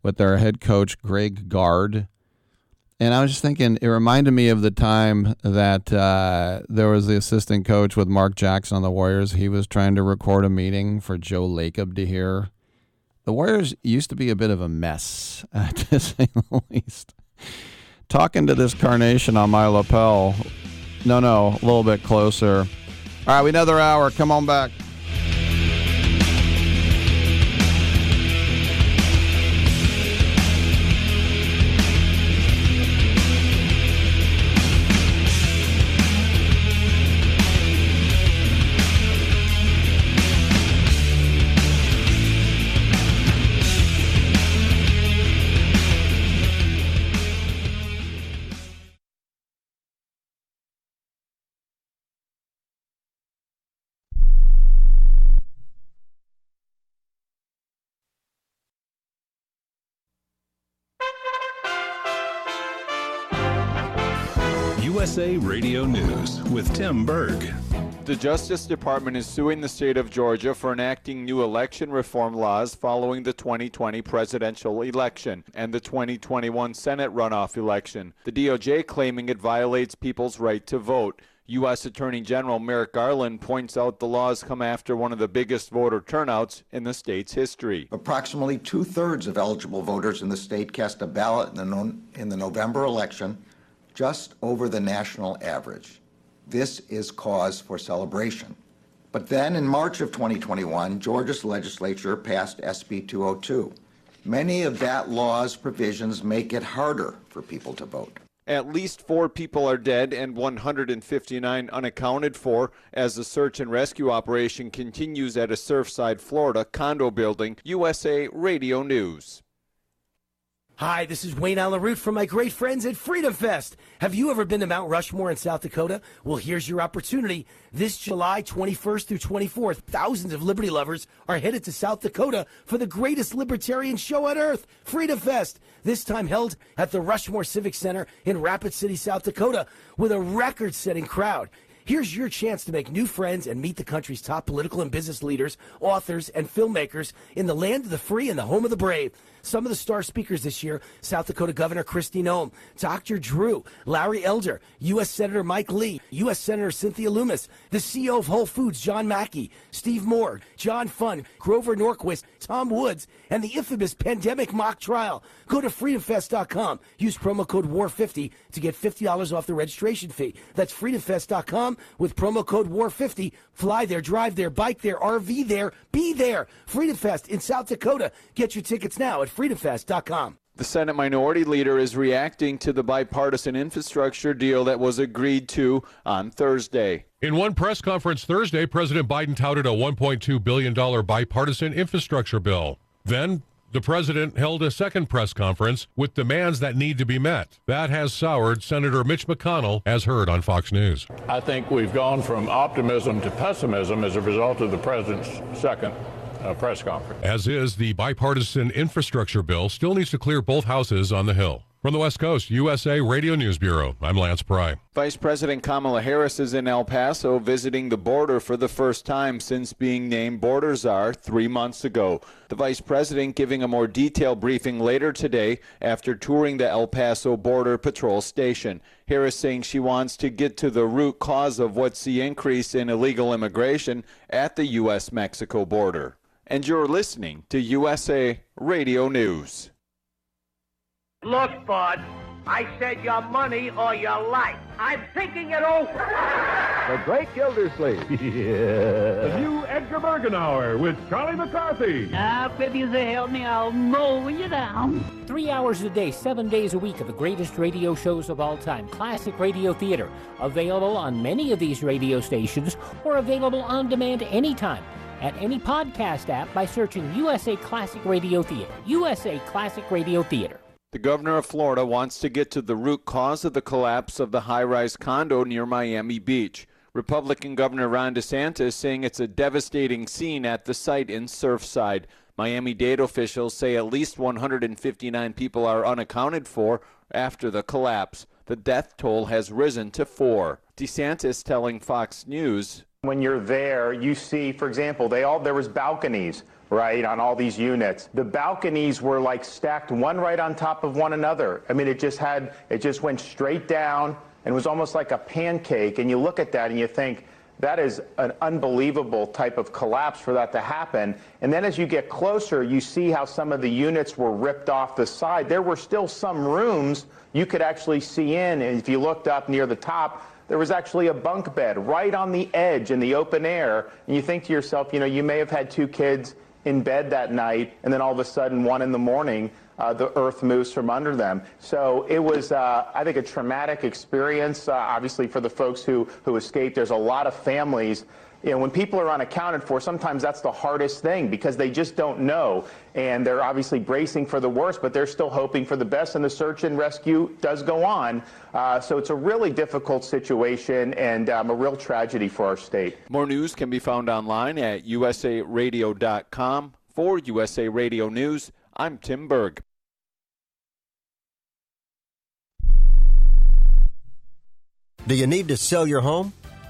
with their head coach, Greg Gard. And I was just thinking, it reminded me of the time that uh, there was the assistant coach with Mark Jackson on the Warriors. He was trying to record a meeting for Joe Lacob to hear. The Warriors used to be a bit of a mess, to say the least. Talking to this carnation on my lapel. No, no, a little bit closer. All right, we another hour. Come on back. Tim Berg. The Justice Department is suing the state of Georgia for enacting new election reform laws following the 2020 presidential election and the 2021 Senate runoff election. The DOJ claiming it violates people's right to vote. U.S. Attorney General Merrick Garland points out the laws come after one of the biggest voter turnouts in the state's history. Approximately two thirds of eligible voters in the state cast a ballot in the, no- in the November election, just over the national average. This is cause for celebration. But then in March of 2021, Georgia's legislature passed SB 202. Many of that law's provisions make it harder for people to vote. At least four people are dead and 159 unaccounted for as the search and rescue operation continues at a Surfside, Florida condo building. USA Radio News. Hi, this is Wayne Allyn Root from my great friends at Freedom Fest. Have you ever been to Mount Rushmore in South Dakota? Well, here's your opportunity. This July 21st through 24th, thousands of liberty lovers are headed to South Dakota for the greatest libertarian show on earth, Freedom Fest. This time held at the Rushmore Civic Center in Rapid City, South Dakota, with a record setting crowd. Here's your chance to make new friends and meet the country's top political and business leaders, authors, and filmmakers in the land of the free and the home of the brave. Some of the star speakers this year South Dakota Governor Kristi Noem, Dr. Drew, Larry Elder, U.S. Senator Mike Lee, U.S. Senator Cynthia Lummis, the CEO of Whole Foods, John Mackey, Steve Moore, John Fund, Grover Norquist, Tom Woods, and the infamous pandemic mock trial. Go to freedomfest.com. Use promo code WAR50 to get $50 off the registration fee. That's freedomfest.com with promo code WAR50. Fly there, drive there, bike there, RV there, be there. Freedom Fest in South Dakota. Get your tickets now at freedomfest.com. The Senate Minority Leader is reacting to the bipartisan infrastructure deal that was agreed to on Thursday. In one press conference Thursday, President Biden touted a $1.2 billion bipartisan infrastructure bill. Then, the president held a second press conference with demands that need to be met. That has soured Senator Mitch McConnell, as heard on Fox News. I think we've gone from optimism to pessimism as a result of the president's second uh, press conference. As is, the bipartisan infrastructure bill still needs to clear both houses on the Hill. From the West Coast, USA Radio News Bureau, I'm Lance Pry. Vice President Kamala Harris is in El Paso visiting the border for the first time since being named border czar three months ago. The vice president giving a more detailed briefing later today after touring the El Paso Border Patrol Station. Harris saying she wants to get to the root cause of what's the increase in illegal immigration at the U.S. Mexico border. And you're listening to USA Radio News. Look, Bud, I said your money or your life. I'm thinking it over. The Great Gildersleeve. yeah. The new Edgar Bergen Hour with Charlie McCarthy. Now, if you say help me, I'll mow you down. Three hours a day, seven days a week of the greatest radio shows of all time. Classic Radio Theater. Available on many of these radio stations or available on demand anytime at any podcast app by searching USA Classic Radio Theater. USA Classic Radio Theater. The governor of Florida wants to get to the root cause of the collapse of the high rise condo near Miami Beach. Republican Governor Ron DeSantis saying it's a devastating scene at the site in Surfside. Miami Dade officials say at least 159 people are unaccounted for after the collapse. The death toll has risen to four. DeSantis telling Fox News when you're there, you see, for example, they all there was balconies, right, on all these units. The balconies were like stacked one right on top of one another. I mean, it just had it just went straight down and was almost like a pancake. And you look at that and you think that is an unbelievable type of collapse for that to happen. And then as you get closer, you see how some of the units were ripped off the side. There were still some rooms you could actually see in, and if you looked up near the top, there was actually a bunk bed right on the edge in the open air. And you think to yourself, you know, you may have had two kids in bed that night, and then all of a sudden, one in the morning, uh, the earth moves from under them. So it was, uh, I think, a traumatic experience, uh, obviously, for the folks who, who escaped. There's a lot of families. You know, when people are unaccounted for, sometimes that's the hardest thing because they just don't know. And they're obviously bracing for the worst, but they're still hoping for the best. And the search and rescue does go on. Uh, so it's a really difficult situation and um, a real tragedy for our state. More news can be found online at usaradio.com. For USA Radio News, I'm Tim Berg. Do you need to sell your home?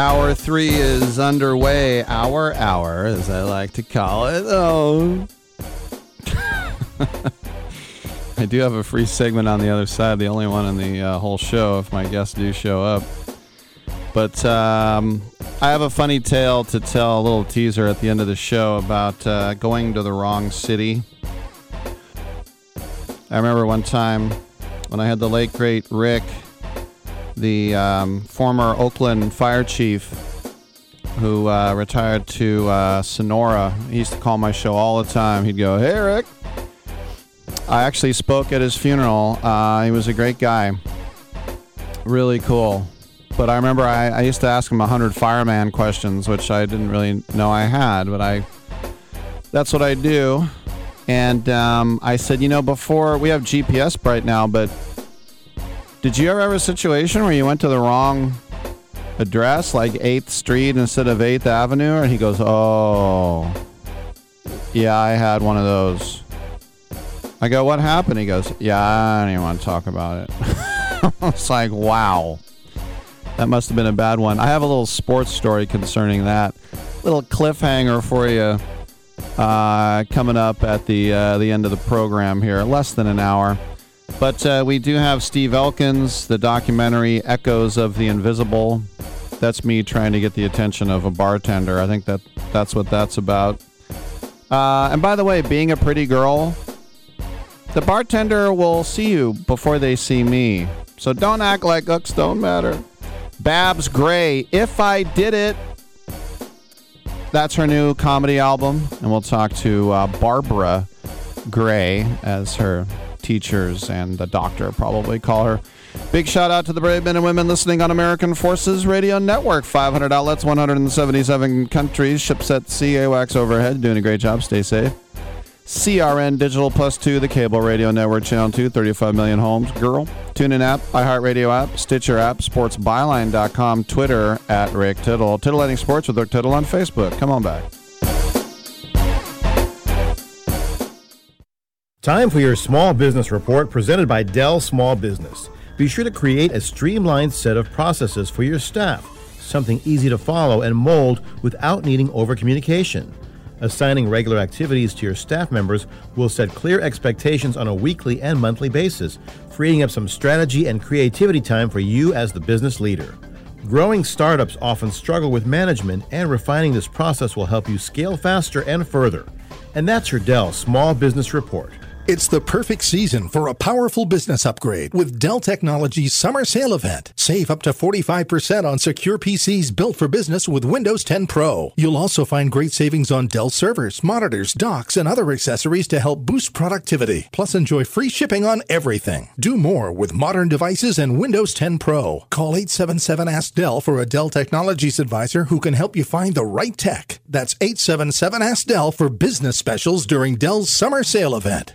Hour three is underway. Hour hour, as I like to call it. Oh. I do have a free segment on the other side, the only one in the uh, whole show if my guests do show up. But um, I have a funny tale to tell, a little teaser at the end of the show about uh, going to the wrong city. I remember one time when I had the late, great Rick the um, former Oakland fire chief who uh, retired to uh, Sonora. He used to call my show all the time. He'd go, Hey, Rick. I actually spoke at his funeral. Uh, he was a great guy. Really cool. But I remember I, I used to ask him 100 fireman questions, which I didn't really know I had, but I that's what I do. And um, I said, you know, before we have GPS right now, but did you ever have a situation where you went to the wrong address, like 8th Street instead of 8th Avenue? And he goes, Oh, yeah, I had one of those. I go, What happened? He goes, Yeah, I don't even want to talk about it. it's like, Wow. That must have been a bad one. I have a little sports story concerning that. Little cliffhanger for you uh, coming up at the uh, the end of the program here, less than an hour. But uh, we do have Steve Elkins, the documentary Echoes of the Invisible. That's me trying to get the attention of a bartender. I think that that's what that's about. Uh, and by the way, being a pretty girl, the bartender will see you before they see me. So don't act like looks don't matter. Babs Gray, If I Did It. That's her new comedy album. And we'll talk to uh, Barbara Gray as her teachers and the doctor probably call her. Big shout out to the brave men and women listening on American Forces Radio Network. 500 outlets, 177 countries, ships at sea, AWACS overhead. Doing a great job. Stay safe. CRN Digital Plus 2, the cable radio network, channel 2, 35 million homes. Girl. TuneIn app, iHeartRadio app, Stitcher app, SportsByline.com, Twitter at Rick Tittle. Titillating Sports with Rick Tittle on Facebook. Come on back. Time for your small business report presented by Dell Small Business. Be sure to create a streamlined set of processes for your staff, something easy to follow and mold without needing overcommunication. Assigning regular activities to your staff members will set clear expectations on a weekly and monthly basis, freeing up some strategy and creativity time for you as the business leader. Growing startups often struggle with management, and refining this process will help you scale faster and further. And that's your Dell Small Business Report. It's the perfect season for a powerful business upgrade with Dell Technologies Summer Sale Event. Save up to 45% on secure PCs built for business with Windows 10 Pro. You'll also find great savings on Dell servers, monitors, docks, and other accessories to help boost productivity. Plus, enjoy free shipping on everything. Do more with modern devices and Windows 10 Pro. Call 877 Ask Dell for a Dell Technologies advisor who can help you find the right tech. That's 877 Ask Dell for business specials during Dell's Summer Sale Event.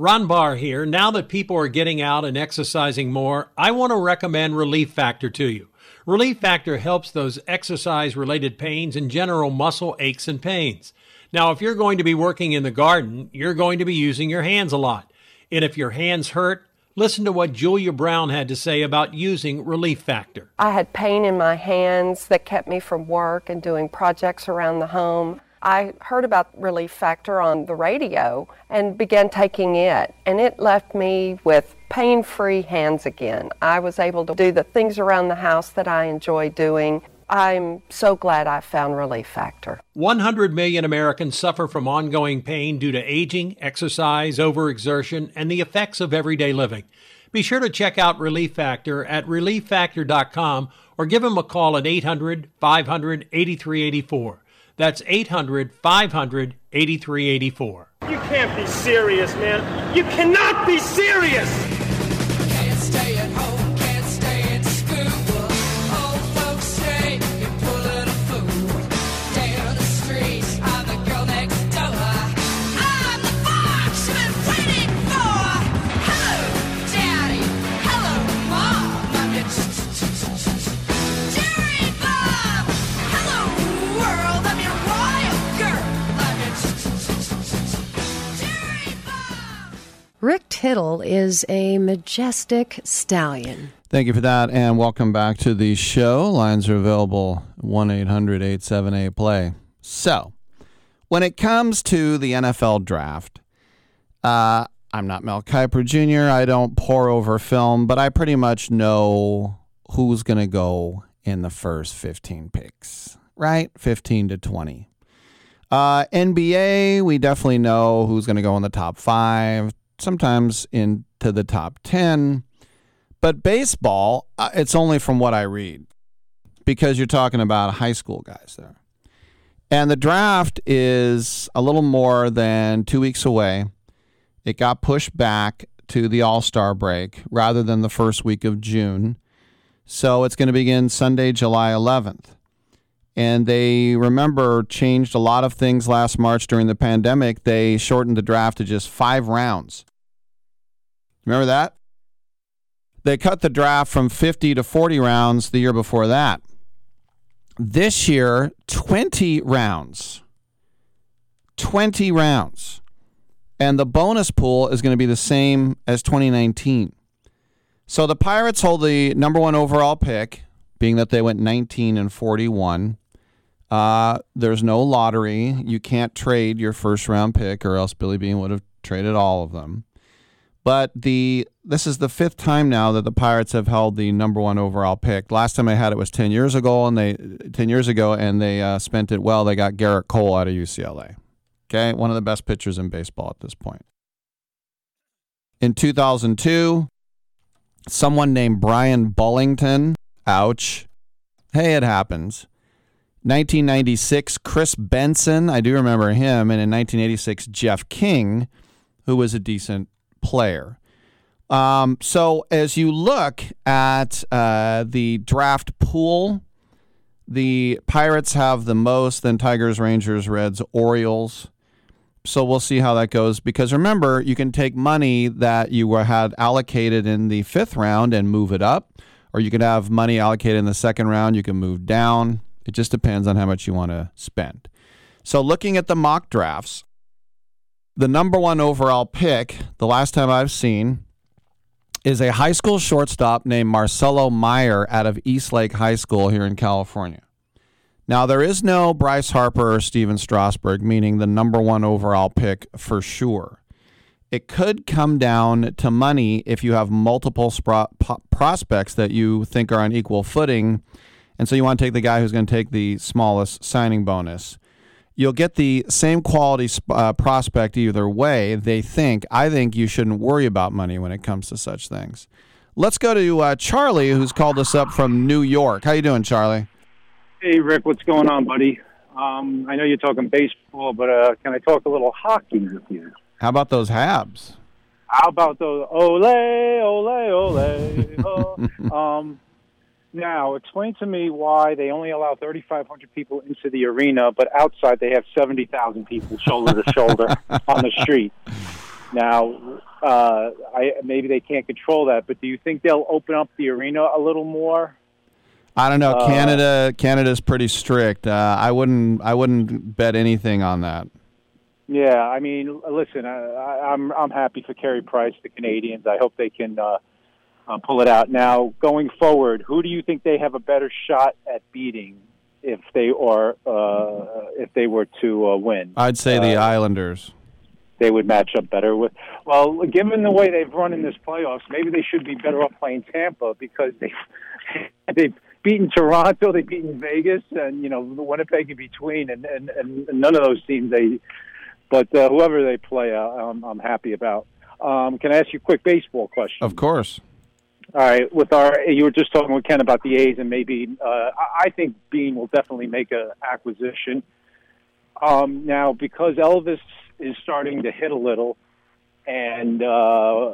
Ron Barr here. Now that people are getting out and exercising more, I want to recommend Relief Factor to you. Relief Factor helps those exercise related pains and general muscle aches and pains. Now, if you're going to be working in the garden, you're going to be using your hands a lot. And if your hands hurt, listen to what Julia Brown had to say about using Relief Factor. I had pain in my hands that kept me from work and doing projects around the home. I heard about Relief Factor on the radio and began taking it, and it left me with pain free hands again. I was able to do the things around the house that I enjoy doing. I'm so glad I found Relief Factor. 100 million Americans suffer from ongoing pain due to aging, exercise, overexertion, and the effects of everyday living. Be sure to check out Relief Factor at relieffactor.com or give them a call at 800 500 8384. That's 800 500 8384. You can't be serious, man. You cannot be serious! Rick Tittle is a majestic stallion. Thank you for that, and welcome back to the show. Lines are available 1 800 878 play. So, when it comes to the NFL draft, uh, I'm not Mel Kiper Jr., I don't pour over film, but I pretty much know who's going to go in the first 15 picks, right? 15 to 20. Uh, NBA, we definitely know who's going to go in the top five, sometimes into the top 10. But baseball, uh, it's only from what I read because you're talking about high school guys there. And the draft is a little more than two weeks away. It got pushed back to the All Star break rather than the first week of June. So it's going to begin Sunday, July 11th. And they remember changed a lot of things last March during the pandemic. They shortened the draft to just five rounds. Remember that? They cut the draft from 50 to 40 rounds the year before that. This year, 20 rounds. 20 rounds. And the bonus pool is going to be the same as 2019. So the Pirates hold the number one overall pick, being that they went 19 and 41. Uh, there's no lottery. You can't trade your first round pick, or else Billy Beane would have traded all of them. But the this is the fifth time now that the Pirates have held the number one overall pick. Last time they had it was ten years ago, and they ten years ago, and they uh, spent it well. They got Gerrit Cole out of UCLA. Okay, one of the best pitchers in baseball at this point. In 2002, someone named Bryan Bullington. Ouch. Hey, it happens. 1996, Kris Benson. I do remember him. And in 1986, Jeff King, who was a decent player. Um, so as you look at uh, the draft pool, the Pirates have the most, then Tigers, Rangers, Reds, Orioles. So we'll see how that goes. Because remember, you can take money that you were, had allocated in the fifth round and move it up, or you can have money allocated in the second round. You can move down. It just depends on how much you want to spend. So looking at the mock drafts, the number one overall pick, the last time I've seen, is a high school shortstop named Marcelo Mayer out of Eastlake High School here in California. Now, there is no Bryce Harper or Stephen Strasburg, meaning the number one overall pick for sure. It could come down to money if you have multiple spro- po- prospects that you think are on equal footing. And so you want to take the guy who's going to take the smallest signing bonus. You'll get the same quality uh, prospect either way, they think. I think you shouldn't worry about money when it comes to such things. Let's go to uh, Charlie, who's called us up from New York. How you doing, Charlie? Hey, Rick, what's going on, buddy? Um, I know you're talking baseball, but uh, can I talk a little hockey with you? How about those Habs? How about those ole, ole, ole? oh. um, now, explain to me why they only allow 3,500 people into the arena, but outside they have 70,000 people shoulder to shoulder on the street. Now, uh, I, maybe they can't control that, but do you think they'll open up the arena a little more? I don't know. Uh, Canada, Canada's pretty strict. Uh, I wouldn't, I wouldn't bet anything on that. Yeah, I mean, listen, I, I'm I'm happy for Carey Price, the Canadiens. I hope they can uh, uh, pull it out. Now, going forward, who do you think they have a better shot at beating if they or uh, if they were to uh, win? I'd say the Islanders. They would match up better with. Well, given the way they've run in this playoffs, maybe they should be better off playing Tampa because they they've beaten Toronto, they've beaten Vegas, and you know the Winnipeg in between, and and, and none of those teams they. But uh, whoever they play, uh, I'm, I'm happy about. Um, can I ask you a quick baseball question? Of course. All right, with our you were just talking with Ken about the A's, and maybe uh, I think Beane will definitely make an acquisition. Um, now, because Elvis is starting to hit a little, and uh,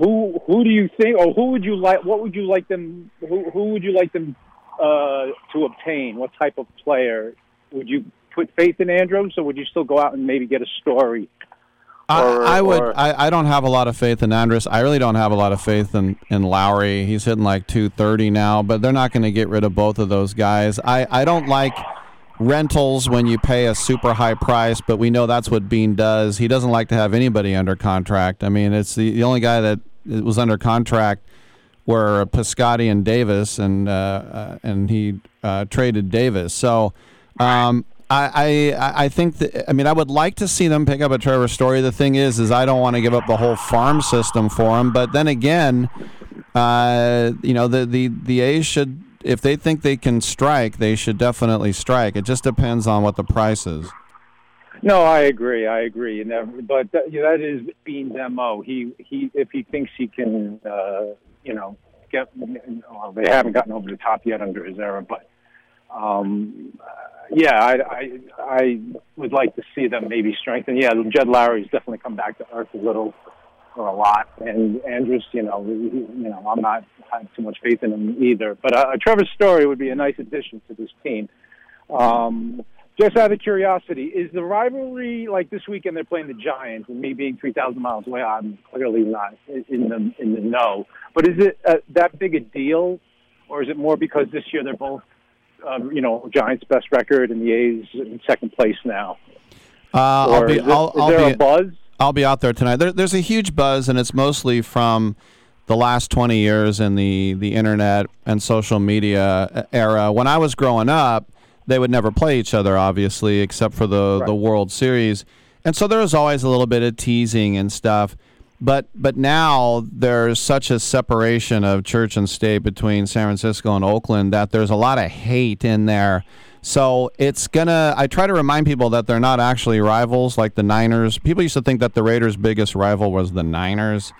who who do you think, or who would you like? What would you like them? Who who would you like them uh, to obtain? What type of player would you put faith in Andrus, or would you still go out and maybe get a story? I, Or- I would. or- I, I don't have a lot of faith in Andrus. I really don't have a lot of faith in, in Lowrie. He's hitting like 230 now, but they're not going to get rid of both of those guys. I, I don't like rentals when you pay a super high price, but we know that's what Beane does. He doesn't like to have anybody under contract. I mean, it's the, the only guy that was under contract were Piscotti and Davis, and uh, uh, and he uh, traded Davis. So. Um, I, I I think that I mean I would like to see them pick up a Trevor Story. The thing is, is I don't want to give up the whole farm system for him. But then again, uh, you know the the the A's should if they think they can strike, they should definitely strike. It just depends on what the price is. No, I agree. I agree. But that, yeah, that is Beane's mo. He he if he thinks he can, uh, you know, get. Well, they haven't gotten over the top yet under his era, but um, uh, yeah, I, I I would like to see them maybe strengthen. Yeah, Jed Lowrie's definitely come back to earth a little or a lot, and Andrus, you know, you know, I'm not have too much faith in him either. But uh, Trevor Story would be a nice addition to this team. Um, just out of curiosity, is the rivalry like this weekend? They're playing the Giants, and me being three thousand miles away, I'm clearly not in the in the know. But is it uh, that big a deal, or is it more because this year they're both, uh, you know, Giants' best record and the A's in second place now? Uh, I'll be. is I'll, is I'll there be, a buzz? I'll be out there tonight. There, there's a huge buzz, and it's mostly from the last 20 years in the the internet and social media era. When I was growing up, they would never play each other, obviously, except for the the World Series, and so there was always a little bit of teasing and stuff. But but now there's such a separation of church and state between San Francisco and Oakland that there's a lot of hate in there. So it's gonna. I try to remind people that they're not actually rivals like the Niners. People used to think that the Raiders' biggest rival was the Niners,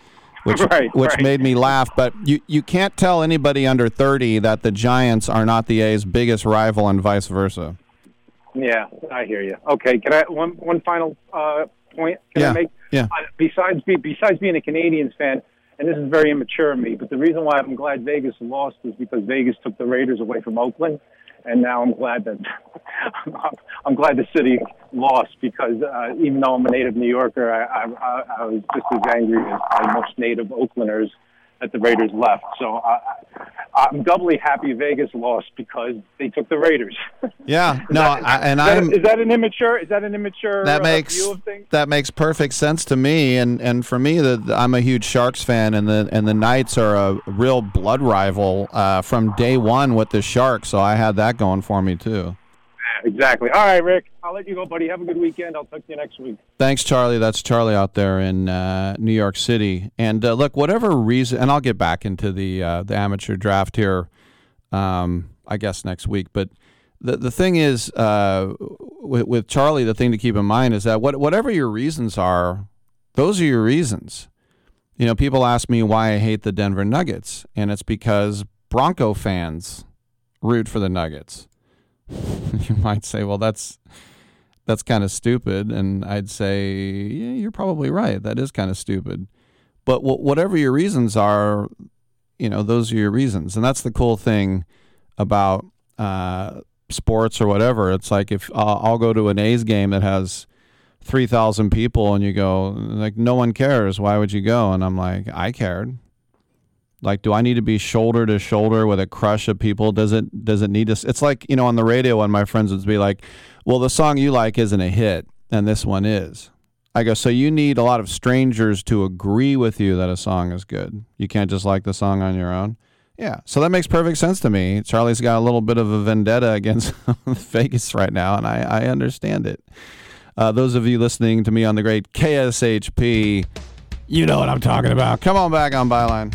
which Right, which right. made me laugh. But you you can't tell anybody under thirty that the Giants are not the A's biggest rival and vice versa. Yeah, I hear you. Okay, can I one one final uh, point? Can Yeah, I make? yeah. Uh, besides be, besides being a Canadiens fan, and this is very immature of me, but the reason why I'm glad Vegas lost is because Vegas took the Raiders away from Oakland, and now I'm glad that I'm glad the city lost because uh, even though I'm a native New Yorker, I, I, I, I was just as angry as most native Oaklanders that the Raiders left. So I, I'm doubly happy Vegas lost because they took the Raiders. Yeah, no, I, and I'm is that an immature? Is that an immature that uh, makes view of things? that makes perfect sense to me and and for me the, I'm a huge Sharks fan and the and the Knights are a real blood rival uh, from day one with the Sharks so I had that going for me too. Exactly. All right, Rick. I'll let you go, buddy. Have a good weekend. I'll talk to you next week. Thanks, Charlie. That's Charlie out there in uh, New York City. And uh, look, whatever reason, and I'll get back into the uh, the amateur draft here, um, I guess next week. But the the thing is, uh, with, with Charlie, the thing to keep in mind is that what, whatever your reasons are, those are your reasons. You know, people ask me why I hate the Denver Nuggets, and it's because Bronco fans root for the Nuggets. you might say, well, that's that's kind of stupid, and I'd say, yeah, you're probably right. That is kind of stupid. But wh- whatever your reasons are, you know, those are your reasons, and that's the cool thing about uh, sports or whatever. It's like if uh, I'll go to an A's game that has three thousand people, and you go like, no one cares. Why would you go? And I'm like, I cared. Like, do I need to be shoulder to shoulder with a crush of people? Does it does it need to? It's like you know on the radio when my friends would be like, "Well, the song you like isn't a hit, and this one is." I go, so you need a lot of strangers to agree with you that a song is good. You can't just like the song on your own. Yeah, so that makes perfect sense to me. Charlie's got a little bit of a vendetta against Vegas right now, and I, I understand it. Uh, those of you listening to me on the great KSHP, you know what I'm talking about. Come on back on Byline.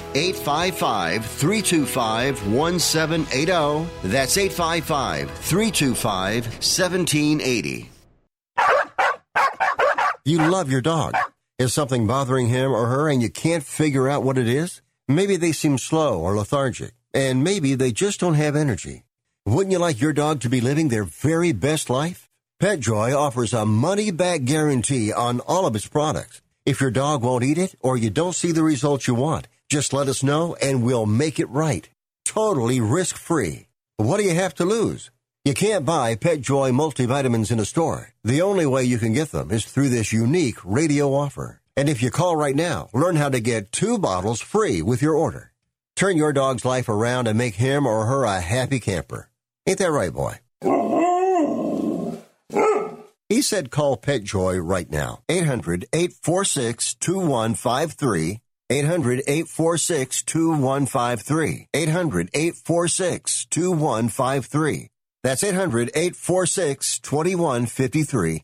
855 325 1780. That's 855 325 1780. You love your dog. Is something bothering him or her and you can't figure out what it is? Maybe they seem slow or lethargic, and maybe they just don't have energy. Wouldn't you like your dog to be living their very best life? PetJoy offers a money back guarantee on all of its products. If your dog won't eat it or you don't see the results you want, just let us know and we'll make it right. Totally risk free. What do you have to lose? You can't buy PetJoy multivitamins in a store. The only way you can get them is through this unique radio offer. And if you call right now, learn how to get two bottles free with your order. Turn your dog's life around and make him or her a happy camper. Ain't that right, boy? He said call PetJoy right now. 800 846 2153. 800 846 2153. 800 846 2153. That's 800 846 2153.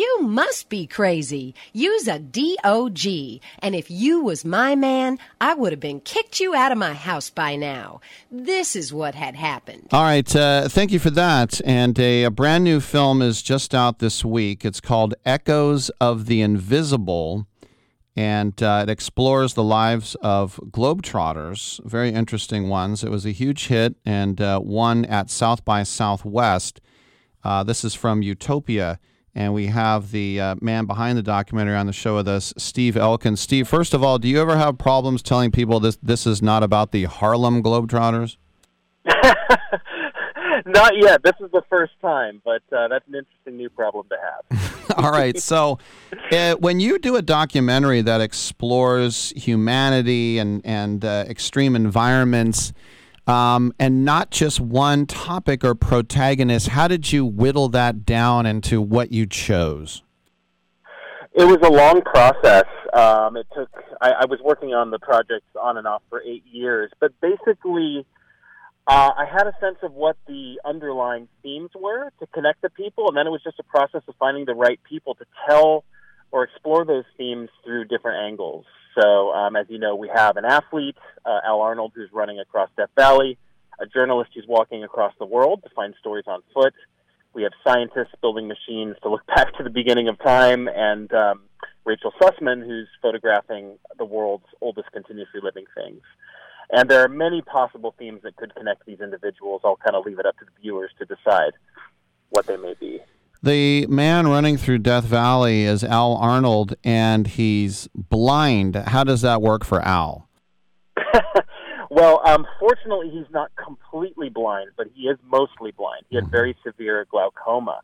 You must be crazy. Use a DOG. And if you was my man, I would have been kicked you out of my house by now. This is what had happened. All right, uh, thank you for that. And a, a brand new film is just out this week. It's called Echoes of the Invisible, and uh, it explores the lives of Globetrotters, very interesting ones. It was a huge hit and uh, won at South by Southwest. Uh, this is from Utopia. And we have the uh, man behind the documentary on the show with us, Steve Elkins. Steve, first of all, do you ever have problems telling people this this is not about the Harlem Globetrotters? Not yet. This is the first time, but uh, that's an interesting new problem to have. All right. So, uh, when you do a documentary that explores humanity and and uh, extreme environments, um, and not just one topic or protagonist, how did you whittle that down into what you chose? It was a long process. Um, it took. I, I was working on the project on and off for eight years, but basically, uh, I had a sense of what the underlying themes were to connect the people, and then it was just a process of finding the right people to tell or explore those themes through different angles. So, um, as you know, we have an athlete, uh, Al Arnold, who's running across Death Valley, a journalist who's walking across the world to find stories on foot. We have scientists building machines to look back to the beginning of time, and um, Rachel Sussman, who's photographing the world's oldest continuously living things. And there are many possible themes that could connect these individuals. I'll kind of leave it up to the viewers to decide what they may be. The man running through Death Valley is Al Arnold, and he's blind. How does that work for Al? Well, um, fortunately, he's not completely blind, but he is mostly blind. He had very severe glaucoma.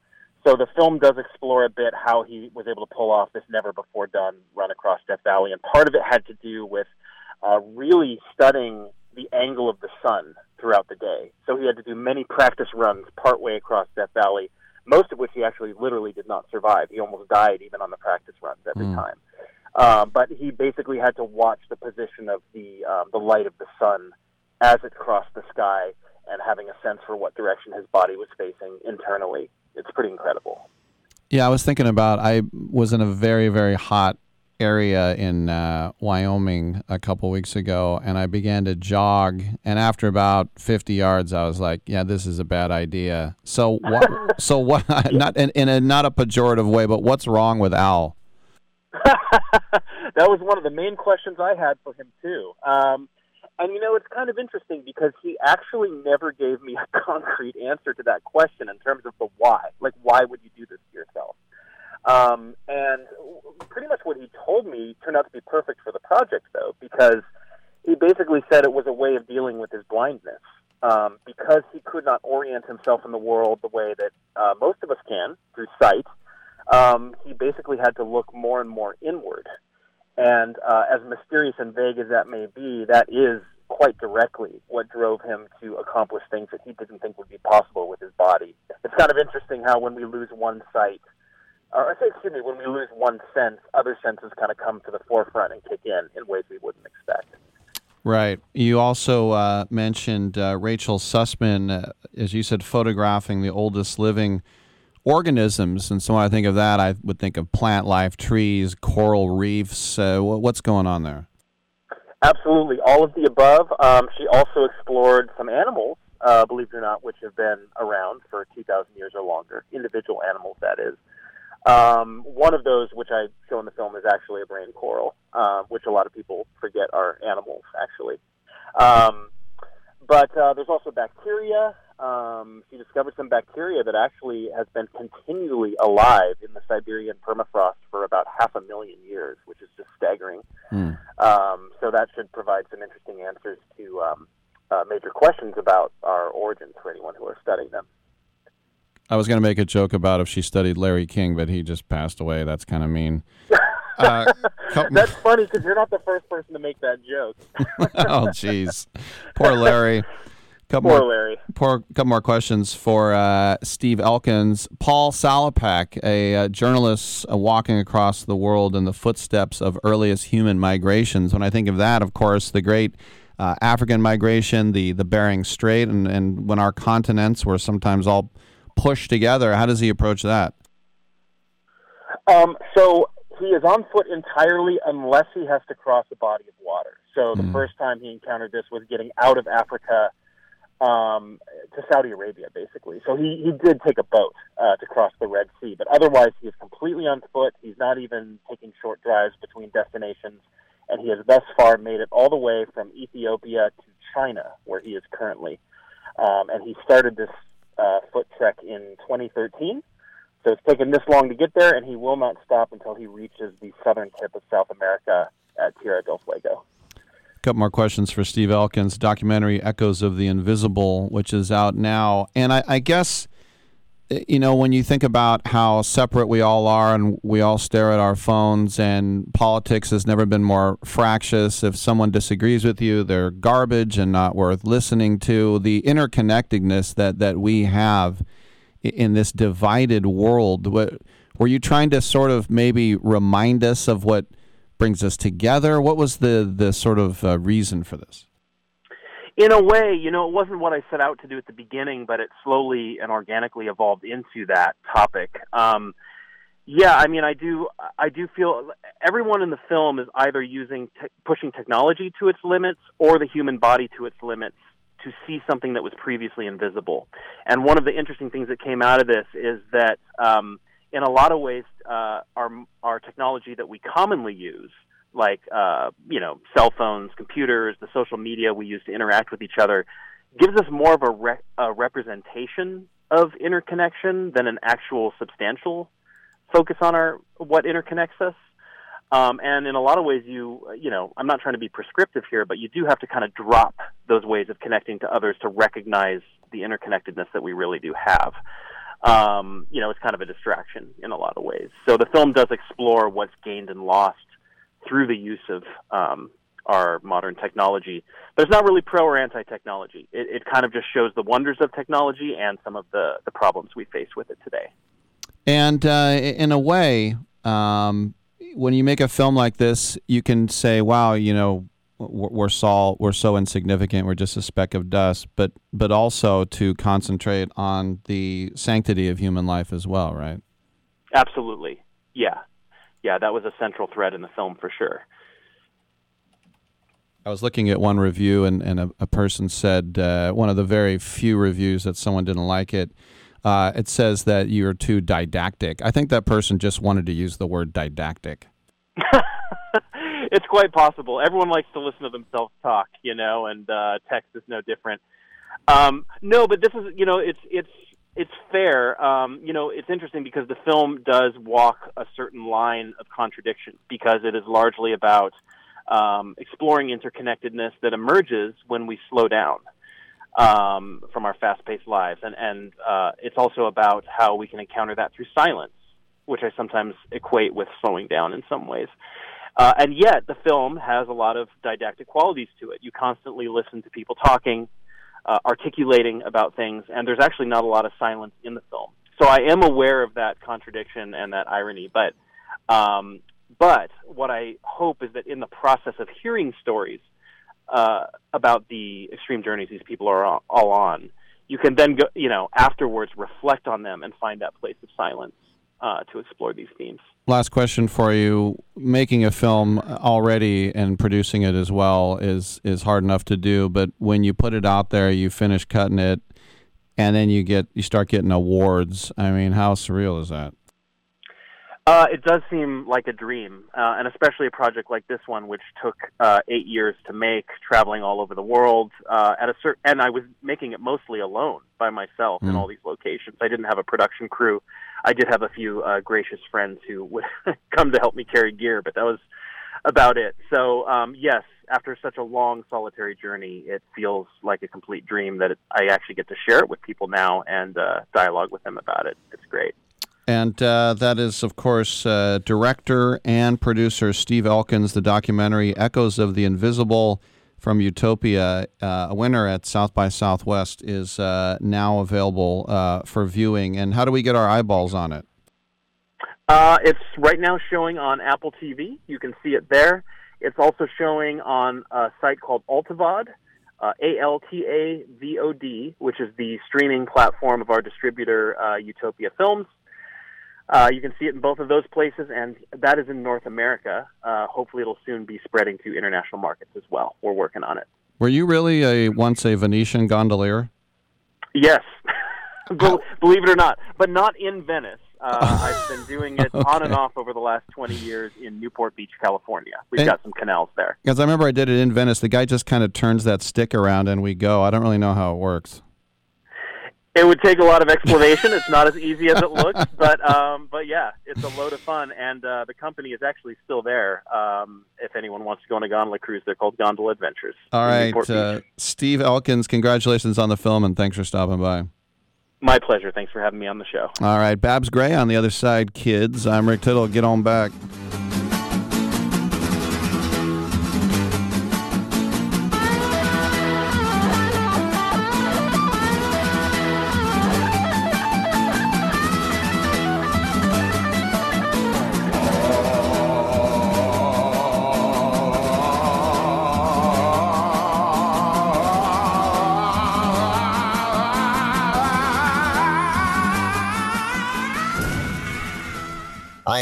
So the film does explore a bit how he was able to pull off this never before done run across Death Valley. And part of it had to do with uh, really studying the angle of the sun throughout the day. So he had to do many practice runs partway across Death Valley, most of which he actually literally did not survive. He almost died even on the practice runs every Mm. time. Um, but he basically had to watch the position of the um, the light of the sun as it crossed the sky and having a sense for what direction his body was facing internally. It's pretty incredible. Yeah, I was thinking about. I was in a very very hot area in uh, Wyoming a couple weeks ago, and I began to jog. And after about fifty yards, I was like, "Yeah, this is a bad idea." So what? so what? Not in, in a not a pejorative way, but what's wrong with Al? that was one of the main questions I had for him too. Um, and you know, it's kind of interesting because he actually never gave me a concrete answer to that question in terms of the why. Like, why would you do this to yourself? Um, and pretty much what he told me turned out to be perfect for the project, though, because he basically said it was a way of dealing with his blindness. Um, because he could not orient himself in the world the way that uh, most of us can through sight, um, he basically had to look more and more inward. And uh, as mysterious and vague as that may be, that is quite directly what drove him to accomplish things that he didn't think would be possible with his body. It's kind of interesting how when we lose one sight, or I say, excuse me, when we lose one sense, other senses kind of come to the forefront and kick in in ways we wouldn't expect. Right. You also uh, mentioned uh, Rachel Sussman, uh, as you said, photographing the oldest living organisms. And so when I think of that, I would think of plant life, trees, coral reefs. Uh, what's going on there? Absolutely, all of the above. Um, she also explored some animals uh, believe it or not, which have been around for 2,000 years or longer. Individual animals, that is. Um, one of those, which I show in the film, is actually a brain coral, uh, which a lot of people forget are animals, actually. Um, but uh, there's also bacteria. Um, she discovered some bacteria that actually has been continually alive in the Siberian permafrost for about half a million years, which is just staggering. Um, so that should provide some interesting answers to um, uh, major questions about our origins for anyone who are studying them. I was going to make a joke about if she studied Larry King, but he just passed away. That's kind of mean. Uh, couple- That's funny because you're not the first person to make that joke. oh, jeez. Poor Larry. Couple Poor more, Larry. Poor, couple more questions for uh, Steve Elkins. Paul Salopek, a uh, journalist uh, walking across the world in the footsteps of earliest human migrations. When I think of that, of course, the great uh, African migration, the, the Bering Strait, and, and when our continents were sometimes all pushed together. How does he approach that? Um, so he is on foot entirely unless he has to cross a body of water. So the first time he encountered this was getting out of Africa um, to Saudi Arabia, basically. So he, he did take a boat uh, to cross the Red Sea, but otherwise he is completely on foot. He's not even taking short drives between destinations, and he has thus far made it all the way from Ethiopia to China, where he is currently. Um, and he started this uh, foot trek in 2013. So it's taken this long to get there, and he will not stop until he reaches the southern tip of South America at Tierra del Fuego. A couple more questions for Steve Elkins. Documentary Echoes of the Invisible, which is out now. And I, I guess, you know, when you think about how separate we all are and we all stare at our phones, and politics has never been more fractious. If someone disagrees with you, they're garbage and not worth listening to. The interconnectedness that, that we have in this divided world, what, were you trying to sort of maybe remind us of what brings us together? What was the the sort of uh, reason for this? In a way, you know, it wasn't what I set out to do at the beginning, but it slowly and organically evolved into that topic. Um, yeah, I mean, I do, I do feel everyone in the film is either using te- pushing technology to its limits or the human body to its limits to see something that was previously invisible. And one of the interesting things that came out of this is that, um, in a lot of ways, uh, our our technology that we commonly use, like uh, you know, cell phones, computers, the social media we use to interact with each other, gives us more of a, re- a representation of interconnection than an actual substantial focus on our what interconnects us. Um, and in a lot of ways, you you know, I'm not trying to be prescriptive here, but you do have to kind of drop those ways of connecting to others to recognize the interconnectedness that we really do have. Um, you know, it's kind of a distraction in a lot of ways. So the film does explore what's gained and lost through the use of um, our modern technology, but it's not really pro or anti technology. It, it kind of just shows the wonders of technology and some of the, the problems we face with it today. And uh, in a way, um, when you make a film like this, you can say, "Wow, you know, we're we're so we're so insignificant. We're just a speck of dust." But but also to concentrate on the sanctity of human life as well, right? Absolutely. Yeah. Yeah, that was a central thread in the film for sure. I was looking at one review, and, and a, a person said uh, one of the very few reviews that someone didn't like it. Uh, it says that you're too didactic. I think that person just wanted to use the word didactic. it's quite possible. Everyone likes to listen to themselves talk, you know, and uh, text is no different. Um, no, but this is, you know, it's it's it's fair. Um, you know, it's interesting because the film does walk a certain line of contradiction because it is largely about um, exploring interconnectedness that emerges when we slow down um, from our fast-paced lives, and and uh, it's also about how we can encounter that through silence, which I sometimes equate with slowing down in some ways. Uh, and yet, the film has a lot of didactic qualities to it. You constantly listen to people talking, uh, articulating about things, and there's actually not a lot of silence in the film. So I am aware of that contradiction and that irony, but um, but what I hope is that in the process of hearing stories uh, about the extreme journeys these people are all, all on, you can then go, you know, afterwards reflect on them and find that place of silence uh, to explore these themes. Last question for you: Making a film already and producing it as well is is hard enough to do, but when you put it out there, you finish cutting it, and then you get you start getting awards. I mean, how surreal is that? Uh, it does seem like a dream, uh, and especially a project like this one, which took uh, eight years to make, traveling all over the world. Uh, at a certain, and I was making it mostly alone by myself in Mm. all these locations. I didn't have a production crew. I did have a few uh, gracious friends who would come to help me carry gear, but that was about it. So, um, yes, after such a long solitary journey, it feels like a complete dream that it, I actually get to share it with people now and uh, dialogue with them about it. It's great. And uh, that is, of course, uh, director and producer Steve Elkins. The documentary "Echoes of the Invisible" from Utopia, uh, a winner at South by Southwest, is uh, now available uh, for viewing. And how do we get our eyeballs on it? Uh, it's right now showing on Apple TV. You can see it there. It's also showing on a site called Altavod, A L T A V O D, which is the streaming platform of our distributor, Utopia Films. Uh, you can see it in both of those places, and that is in North America. Uh, hopefully, it'll soon be spreading to international markets as well. We're working on it. Were you really a once a Venetian gondolier? Yes, Bel- believe it or not, but not in Venice. Uh, I've been doing it on and off over the last 20 years in Newport Beach, California. We've And- got some canals there. Because I remember I did it in Venice. The guy just kind of turns that stick around and we go. I don't really know how it works. It would take a lot of explanation. it's not as easy as it looks, but um, but yeah, it's a load of fun, and uh, the company is actually still there. Um, if anyone wants to go on a gondola cruise, they're called Gondola Adventures. All right, uh, Steve Elkins, congratulations on the film and thanks for stopping by. My pleasure. Thanks for having me on the show. All right, Babs Gray on the other side, kids. I'm Rick Tittle. Get on back.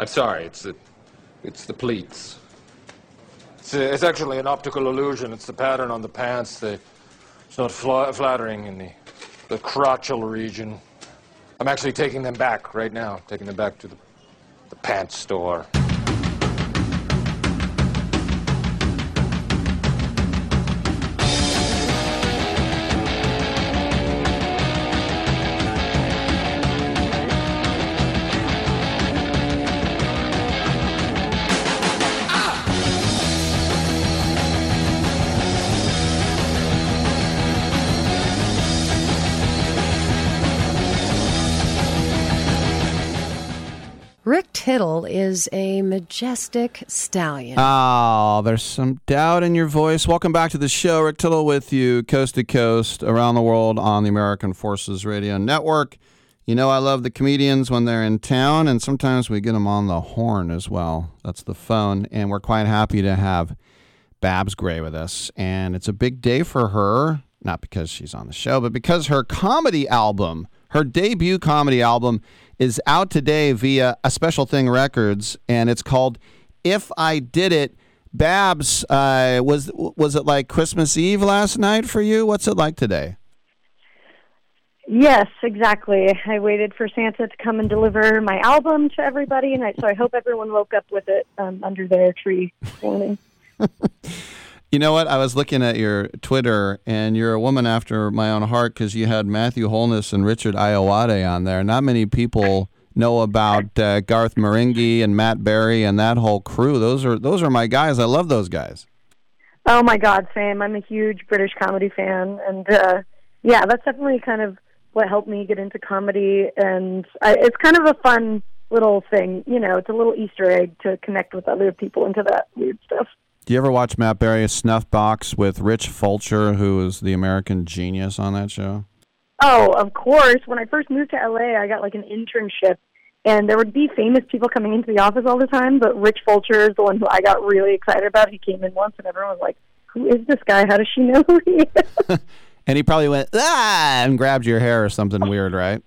I'm sorry, it's the, it's the pleats. It's, uh, it's actually an optical illusion. It's the pattern on the pants. The, it's not fla- flattering in the, the crotchal region. I'm actually taking them back right now, taking them back to the, the pants store. Tittle is a majestic stallion. Oh, there's some doubt in your voice. Welcome back to the show. Rick Tittle with you, coast to coast, around the world on the American Forces Radio Network. You know, I love the comedians when they're in town, and sometimes we get them on the horn as well. That's the phone. And we're quite happy to have Babs Gray with us. And it's a big day for her, not because she's on the show, but because her comedy album, her debut comedy album, is out today via a Special Thing Records, and it's called If I Did It. Babs, uh, was was it like Christmas Eve last night for you? What's it like today? Yes, exactly. I waited for Santa to come and deliver my album to everybody, and I, so I hope everyone woke up with it um, under their tree this morning. You know what? I was looking at your Twitter, and you're a woman after my own heart because you had Matthew Holness and Richard Ayoade on there. Not many people know about uh, Garth Marenghi and Matt Berry and that whole crew. Those are those are my guys. I love those guys. Oh my God, Sam! I'm a huge British comedy fan, and uh, yeah, that's definitely kind of what helped me get into comedy. And I, it's kind of a fun little thing, you know. It's a little Easter egg to connect with other people into that weird stuff. Do you ever watch Matt Berry's Snuff Box with Rich Fulcher, who is the American genius on that show? Oh, of course. When I first moved to LA, I got like an internship, and there would be famous people coming into the office all the time. But Rich Fulcher is the one who I got really excited about. He came in once, and everyone was like, "Who is this guy? How does she know who he is?" And he probably went ah and grabbed your hair or something weird, right?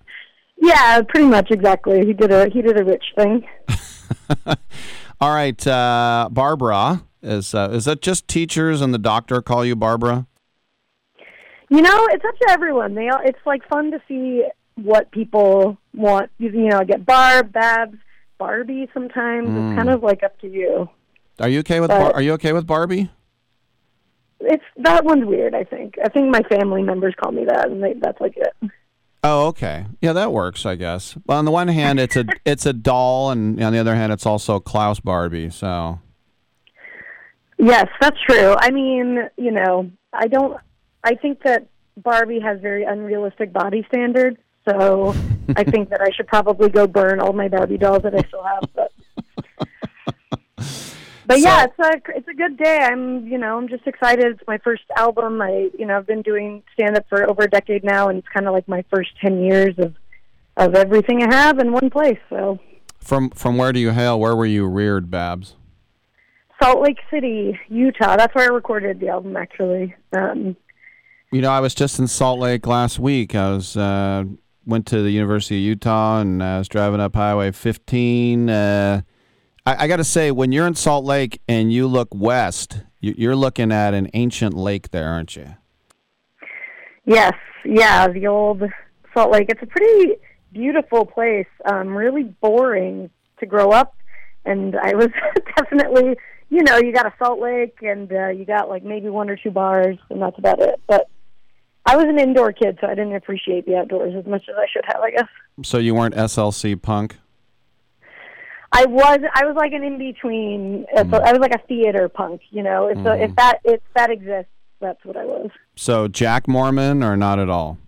yeah, pretty much exactly. He did a he did a Rich thing. All right, uh, Barbara is uh, is that just teachers and the doctor call you Barbara? You know, it's up to everyone. They all, it's like fun to see what people want. You, you know, I get Barb, Babs, Barbie. Sometimes Mm. it's kind of like up to you. Are you okay with But- Bar- Are you okay with Barbie? It's that one's weird. I think. I think my family members call me that, and they, that's like it. Oh, okay. Yeah, that works, I guess. Well, on the one hand, it's a it's a doll, and on the other hand, it's also Klaus Barbie. So Yes, that's true. I mean, you know, I don't. I think that Barbie has very unrealistic body standards, so I think that I should probably go burn all my Barbie dolls that I still have. But, but yeah, it's a it's a good day. I'm you know I'm just excited. It's my first album. I you know I've been doing stand up for over a decade now, and it's kind of like my first ten years of of everything I have in one place. So from from where do you hail? Where were you reared, Babs? Salt Lake City, Utah. That's where I recorded the album actually. Um, You know, I was just in Salt Lake last week. I was uh, went to the University of Utah, and I was driving up Highway 15. Uh, I, I got to say, when you're in Salt Lake and you look west, you, you're looking at an ancient lake there, aren't you? Yes, yeah, the old Salt Lake. It's a pretty beautiful place. Um, really boring to grow up, and I was definitely, you know, you got a Salt Lake, and uh, you got like maybe one or two bars, and that's about it. But I was an indoor kid, so I didn't appreciate the outdoors as much as I should have, I guess. So you weren't SLC punk? I was I was like an in between. I was like a theater punk, you know. If, the, if that if that exists, that's what I was. So Jack Mormon or not at all?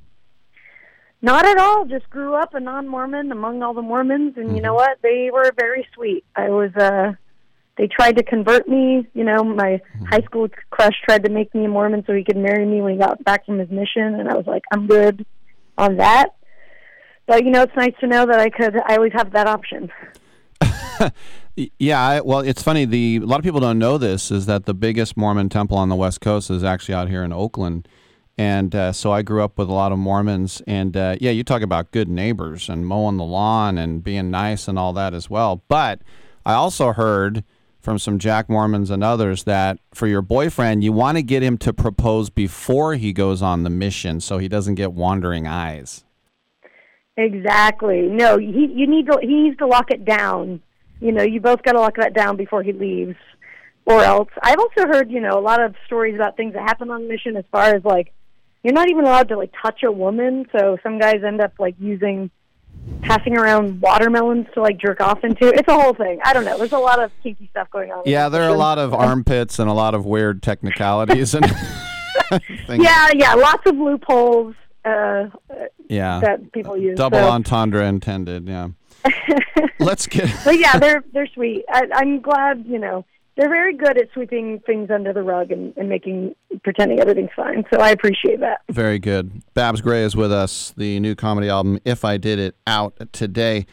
Not at all. Just grew up a non-Mormon among all the Mormons, and you know what? They were very sweet. I was. uh They tried to convert me. You know, my high school crush tried to make me a Mormon so he could marry me when he got back from his mission, and I was like, I'm good on that. But you know, it's nice to know that I could. I always have that option. Yeah, I, well, it's funny. The a lot of people don't know this is that the biggest Mormon temple on the West Coast is actually out here in Oakland, and uh, so I grew up with a lot of Mormons. And uh, yeah, you talk about good neighbors and mowing the lawn and being nice and all that as well. But I also heard from some Jack Mormons and others that for your boyfriend, you want to get him to propose before he goes on the mission, so he doesn't get wandering eyes. Exactly. No, he you need to he needs to lock it down. You know, you both got to lock that down before he leaves, or else. I've also heard you know a lot of stories about things that happen on the mission as far as like you're not even allowed to like touch a woman. So some guys end up like using passing around watermelons to like jerk off into. It's a whole thing. I don't know. There's a lot of kinky stuff going on. Yeah, there are a lot of armpits and a lot of weird technicalities and. Yeah, yeah, lots of loopholes. Uh, Yeah. that people use. Double so. entendre intended. Yeah. Let's get. but yeah, they're they're sweet. I, I'm glad you know they're very good at sweeping things under the rug and, and making pretending everything's fine. So I appreciate that. Very good. Babs Gray is with us. The new comedy album, If I Did It, out today.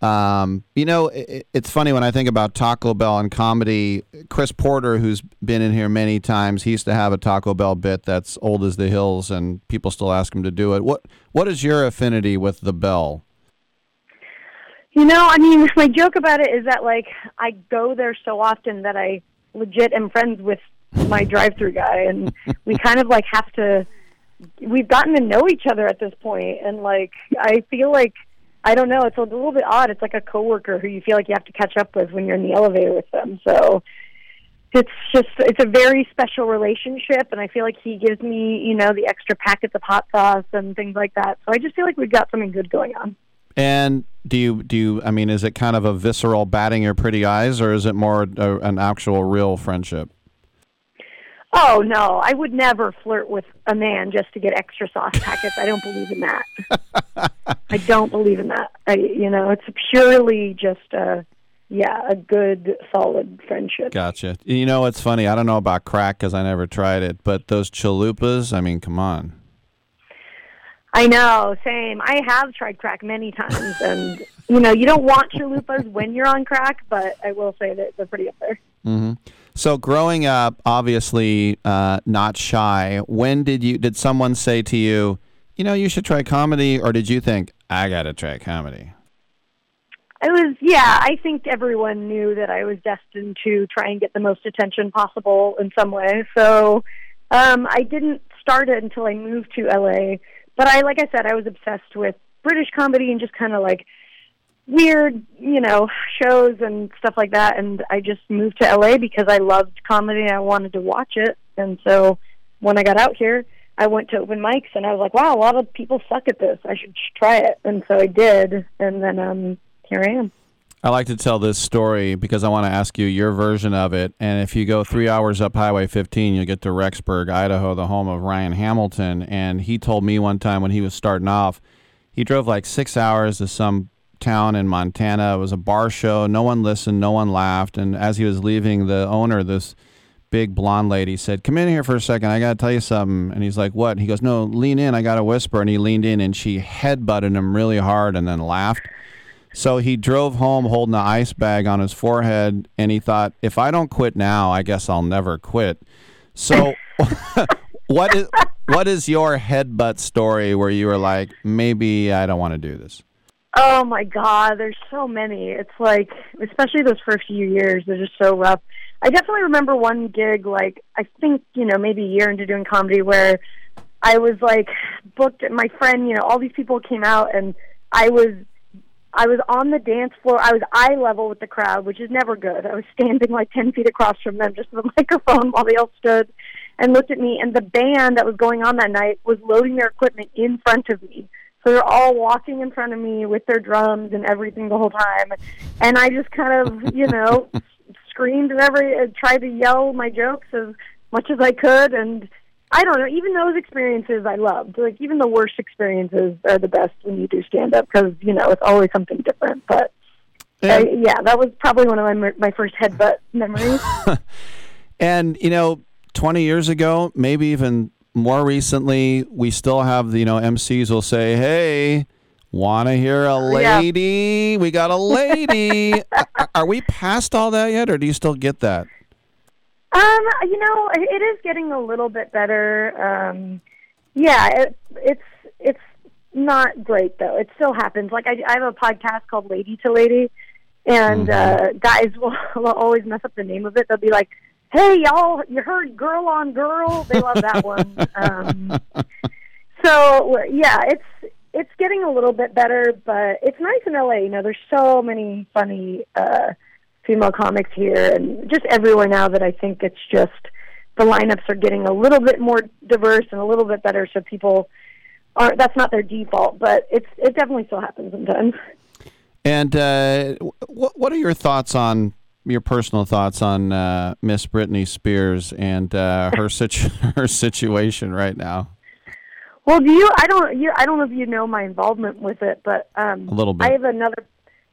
Um, you know, i it's funny when I think about Taco Bell and comedy. Chris Porter, who's been in here many times, he used to have a Taco Bell bit that's old as the hills, and people still ask him to do it. What What is your affinity with the bell? You know, I mean, my joke about it is that like I go there so often that I legit am friends with my drive-through guy, and we kind of like have to. We've gotten to know each other at this point, and like I feel like I don't know. It's a little bit odd. It's like a coworker who you feel like you have to catch up with when you're in the elevator with them. So it's just it's a very special relationship, and I feel like he gives me you know the extra packets of hot sauce and things like that. So I just feel like we've got something good going on. And do you do you? I mean, is it kind of a visceral batting your pretty eyes, or is it more a, an actual real friendship? Oh no, I would never flirt with a man just to get extra sauce packets. I don't believe in that. I don't believe in that. I, you know, it's purely just a, yeah, a good, solid friendship. Gotcha. You know, it's funny. I don't know about crack because I never tried it, but those chalupas. I mean, come on. I know, same. I have tried crack many times, and you know, you don't want chalupas when you're on crack, but I will say that they're pretty up there. hmm So, growing up, obviously uh, not shy. When did you? Did someone say to you, you know, you should try comedy, or did you think I got to try comedy? I was, yeah, I think everyone knew that I was destined to try and get the most attention possible in some way. So um, I didn't start it until I moved to LA. But I, like I said, I was obsessed with British comedy and just kind of like weird, you know, shows and stuff like that. And I just moved to LA because I loved comedy and I wanted to watch it. And so when I got out here, I went to open mics and I was like, wow, a lot of people suck at this. I should try it. And so I did. And then um, here I am. I like to tell this story because I want to ask you your version of it. And if you go three hours up Highway 15, you'll get to Rexburg, Idaho, the home of Ryan Hamilton. And he told me one time when he was starting off, he drove like six hours to some town in Montana. It was a bar show. No one listened, no one laughed. And as he was leaving, the owner, this big blonde lady, said, Come in here for a second. I got to tell you something. And he's like, What? And he goes, No, lean in. I got to whisper. And he leaned in and she headbutted him really hard and then laughed. So he drove home holding the ice bag on his forehead, and he thought, if I don't quit now, I guess I'll never quit. So, what is what is your headbutt story where you were like, maybe I don't want to do this? Oh my God, there's so many. It's like, especially those first few years, they're just so rough. I definitely remember one gig, like, I think, you know, maybe a year into doing comedy where I was like booked, my friend, you know, all these people came out and I was, I was on the dance floor. I was eye level with the crowd, which is never good. I was standing like 10 feet across from them, just with a microphone while they all stood and looked at me. And the band that was going on that night was loading their equipment in front of me. So they're all walking in front of me with their drums and everything the whole time. And I just kind of, you know, screamed and every, tried to yell my jokes as much as I could. And I don't know, even those experiences I loved. Like, even the worst experiences are the best when you do stand up because, you know, it's always something different. But uh, yeah, that was probably one of my, my first headbutt memories. And you know, 20 years ago, maybe even more recently, we still have the you know MCs will say, "Hey, want to hear a Yeah. lady? We got a lady." are, are we past all that yet, or do you still get that? Um, you know, it is getting a little bit better. Um, yeah, it, it's it's not great though. It still happens. Like I, I have a podcast called Lady to Lady, and uh, guys will, will always mess up the name of it. They'll be like, "Hey, y'all, you heard girl on girl?" They love that one. Um, so yeah, it's it's getting a little bit better, but it's nice in LA. You know, there's so many funny uh, female comics here, and just everywhere now that I think it's just the lineups are getting a little bit more diverse and a little bit better, so people aren't that's not their default, but it's it definitely still happens sometimes. And uh, what what are your thoughts on your personal thoughts on uh, Miss Britney Spears and uh, her situ- her situation right now? Well, do you? I don't. You, I don't know if you know my involvement with it, but um, A little bit. I have another.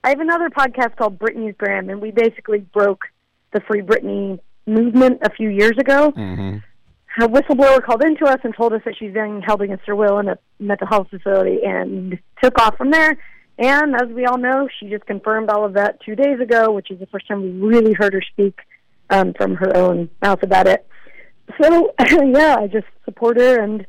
I have another podcast called Britney's Gram, and we basically broke the Free Britney movement a few years ago. Mm-hmm. A whistleblower called into us and told us that she's being held against her will in a mental health facility, and took off from there. And as we all know, she just confirmed all of that two days ago, which is the first time we really heard her speak um, from her own mouth about it. So yeah, I just support her, and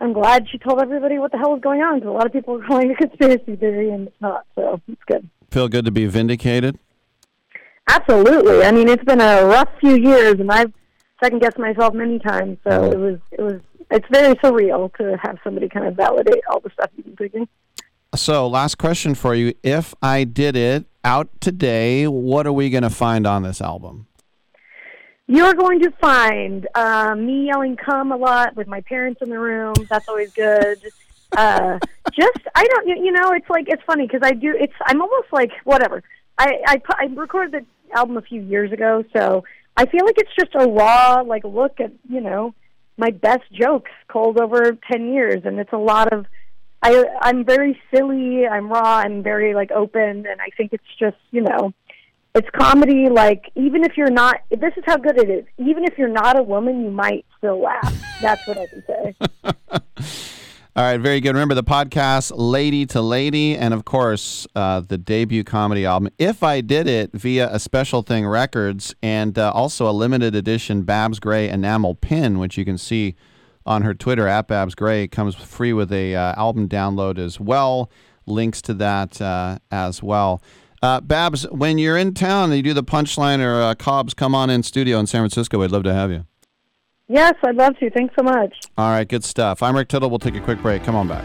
I'm glad she told everybody what the hell was going on. Because a lot of people are calling it a conspiracy theory, and it's not. So it's good. Feel good to be vindicated. Absolutely. I mean, it's been a rough few years, and I've second guessed myself many times. So it was, it was, it's very surreal to have somebody kind of validate all the stuff you've been thinking. So, last question for you: If I did it out today, what are we going to find on this album? You're going to find uh, me yelling "come" a lot with my parents in the room. That's always good. Uh, just I don't, you know, it's like it's funny because I do. It's I'm almost like whatever. I I, I recorded the album a few years ago, so I feel like it's just a raw like look at you know my best jokes culled over ten years, and it's a lot of. I I'm very silly. I'm raw. I'm very like open, and I think it's just you know it's comedy like even if you're not this is how good it is even if you're not a woman you might still laugh that's what i can say All right, very good. Remember the podcast, Lady to Lady, and of course, uh, the debut comedy album, If I Did It, via a Special Thing Records, and uh, also a limited edition Babs Gray enamel pin, which you can see on her Twitter at Babs Gray. Comes free with a uh, album download as well. Links to that uh, as well. Uh, Babs, when you're in town and you do the punchline or uh, Cobb's come on in studio in San Francisco, I'd love to have you. Yes i'd love to thanks so much All right, good stuff. I'm Rick Tittle. We'll take a quick break. Come on back.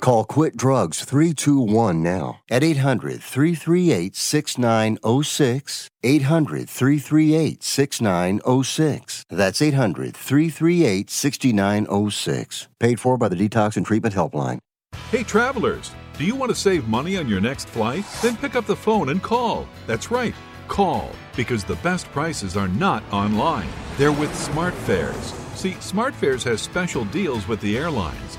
Call Quit Drugs 321 now at 800 338 6906. 800 338 6906. That's 800 338 6906. Paid for by the Detox and Treatment Helpline. Hey, travelers, do you want to save money on your next flight? Then pick up the phone and call. That's right, call, because the best prices are not online. They're with SmartFares. See, SmartFares has special deals with the airlines.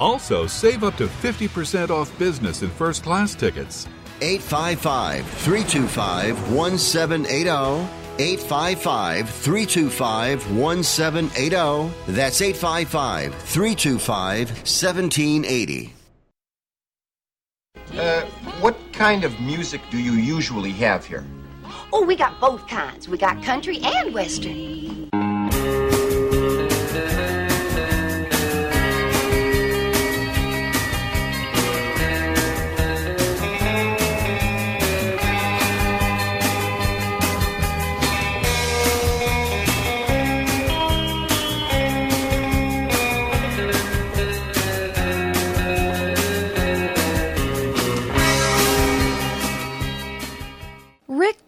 Also, save up to 50% off business and first class tickets. 855 325 1780. 855 325 1780. That's 855 325 1780. Uh, what kind of music do you usually have here? Oh, we got both kinds. We got country and western.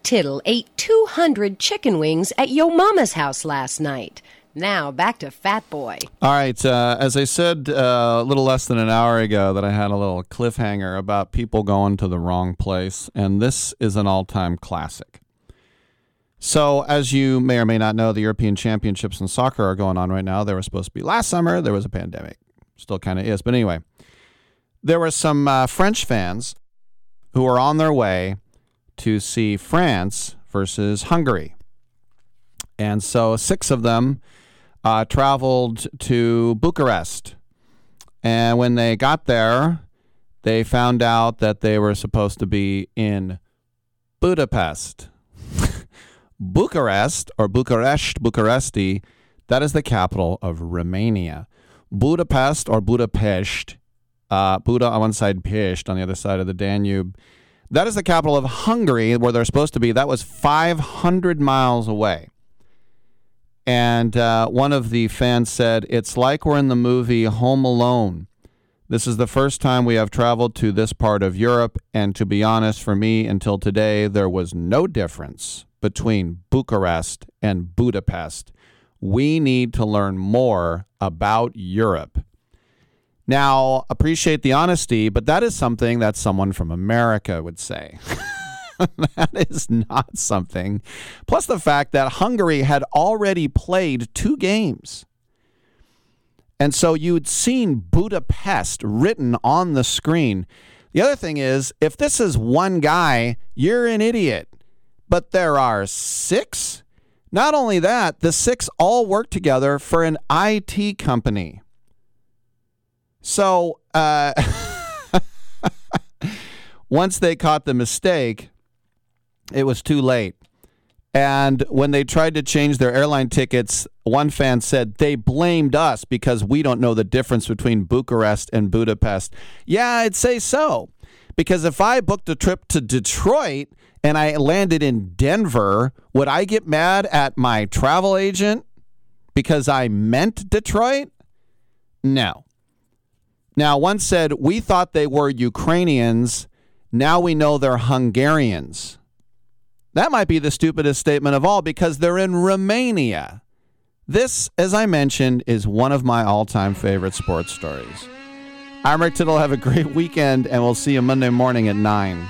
Tittle ate 200 chicken wings at Yo Mama's house last night. Now back to Fat Boy. All right. Uh, as I said uh, a little less than an hour ago, that I had a little cliffhanger about people going to the wrong place, and this is an all time classic. So, as you may or may not know, the European Championships in soccer are going on right now. They were supposed to be last summer. There was a pandemic. Still kind of is. But anyway, there were some uh, French fans who were on their way to see France versus Hungary. And so six of them uh, traveled to Bucharest. And when they got there, they found out that they were supposed to be in Budapest. Bucharest, or Bucharest, Bucharesti, that is the capital of Romania. Budapest or Budapest, uh, Buda on one side, Pest on the other side of the Danube. That is the capital of Hungary, where they're supposed to be. That was 500 miles away. And uh, one of the fans said, It's like we're in the movie Home Alone. This is the first time we have traveled to this part of Europe. And to be honest, for me, until today, there was no difference between Bucharest and Budapest. We need to learn more about Europe. Now, appreciate the honesty, but that is something that someone from America would say. that is not something. Plus, the fact that Hungary had already played two games. And so you'd seen Budapest written on the screen. The other thing is, if this is one guy, you're an idiot. But there are six. Not only that, the six all work together for an IT company. So uh, once they caught the mistake, it was too late. And when they tried to change their airline tickets, one fan said they blamed us because we don't know the difference between Bucharest and Budapest. Yeah, I'd say so. Because if I booked a trip to Detroit and I landed in Denver, would I get mad at my travel agent because I meant Detroit? No. Now, one said, We thought they were Ukrainians. Now we know they're Hungarians. That might be the stupidest statement of all because they're in Romania. This, as I mentioned, is one of my all time favorite sports stories. I'm Rick Tittle. Have a great weekend, and we'll see you Monday morning at 9.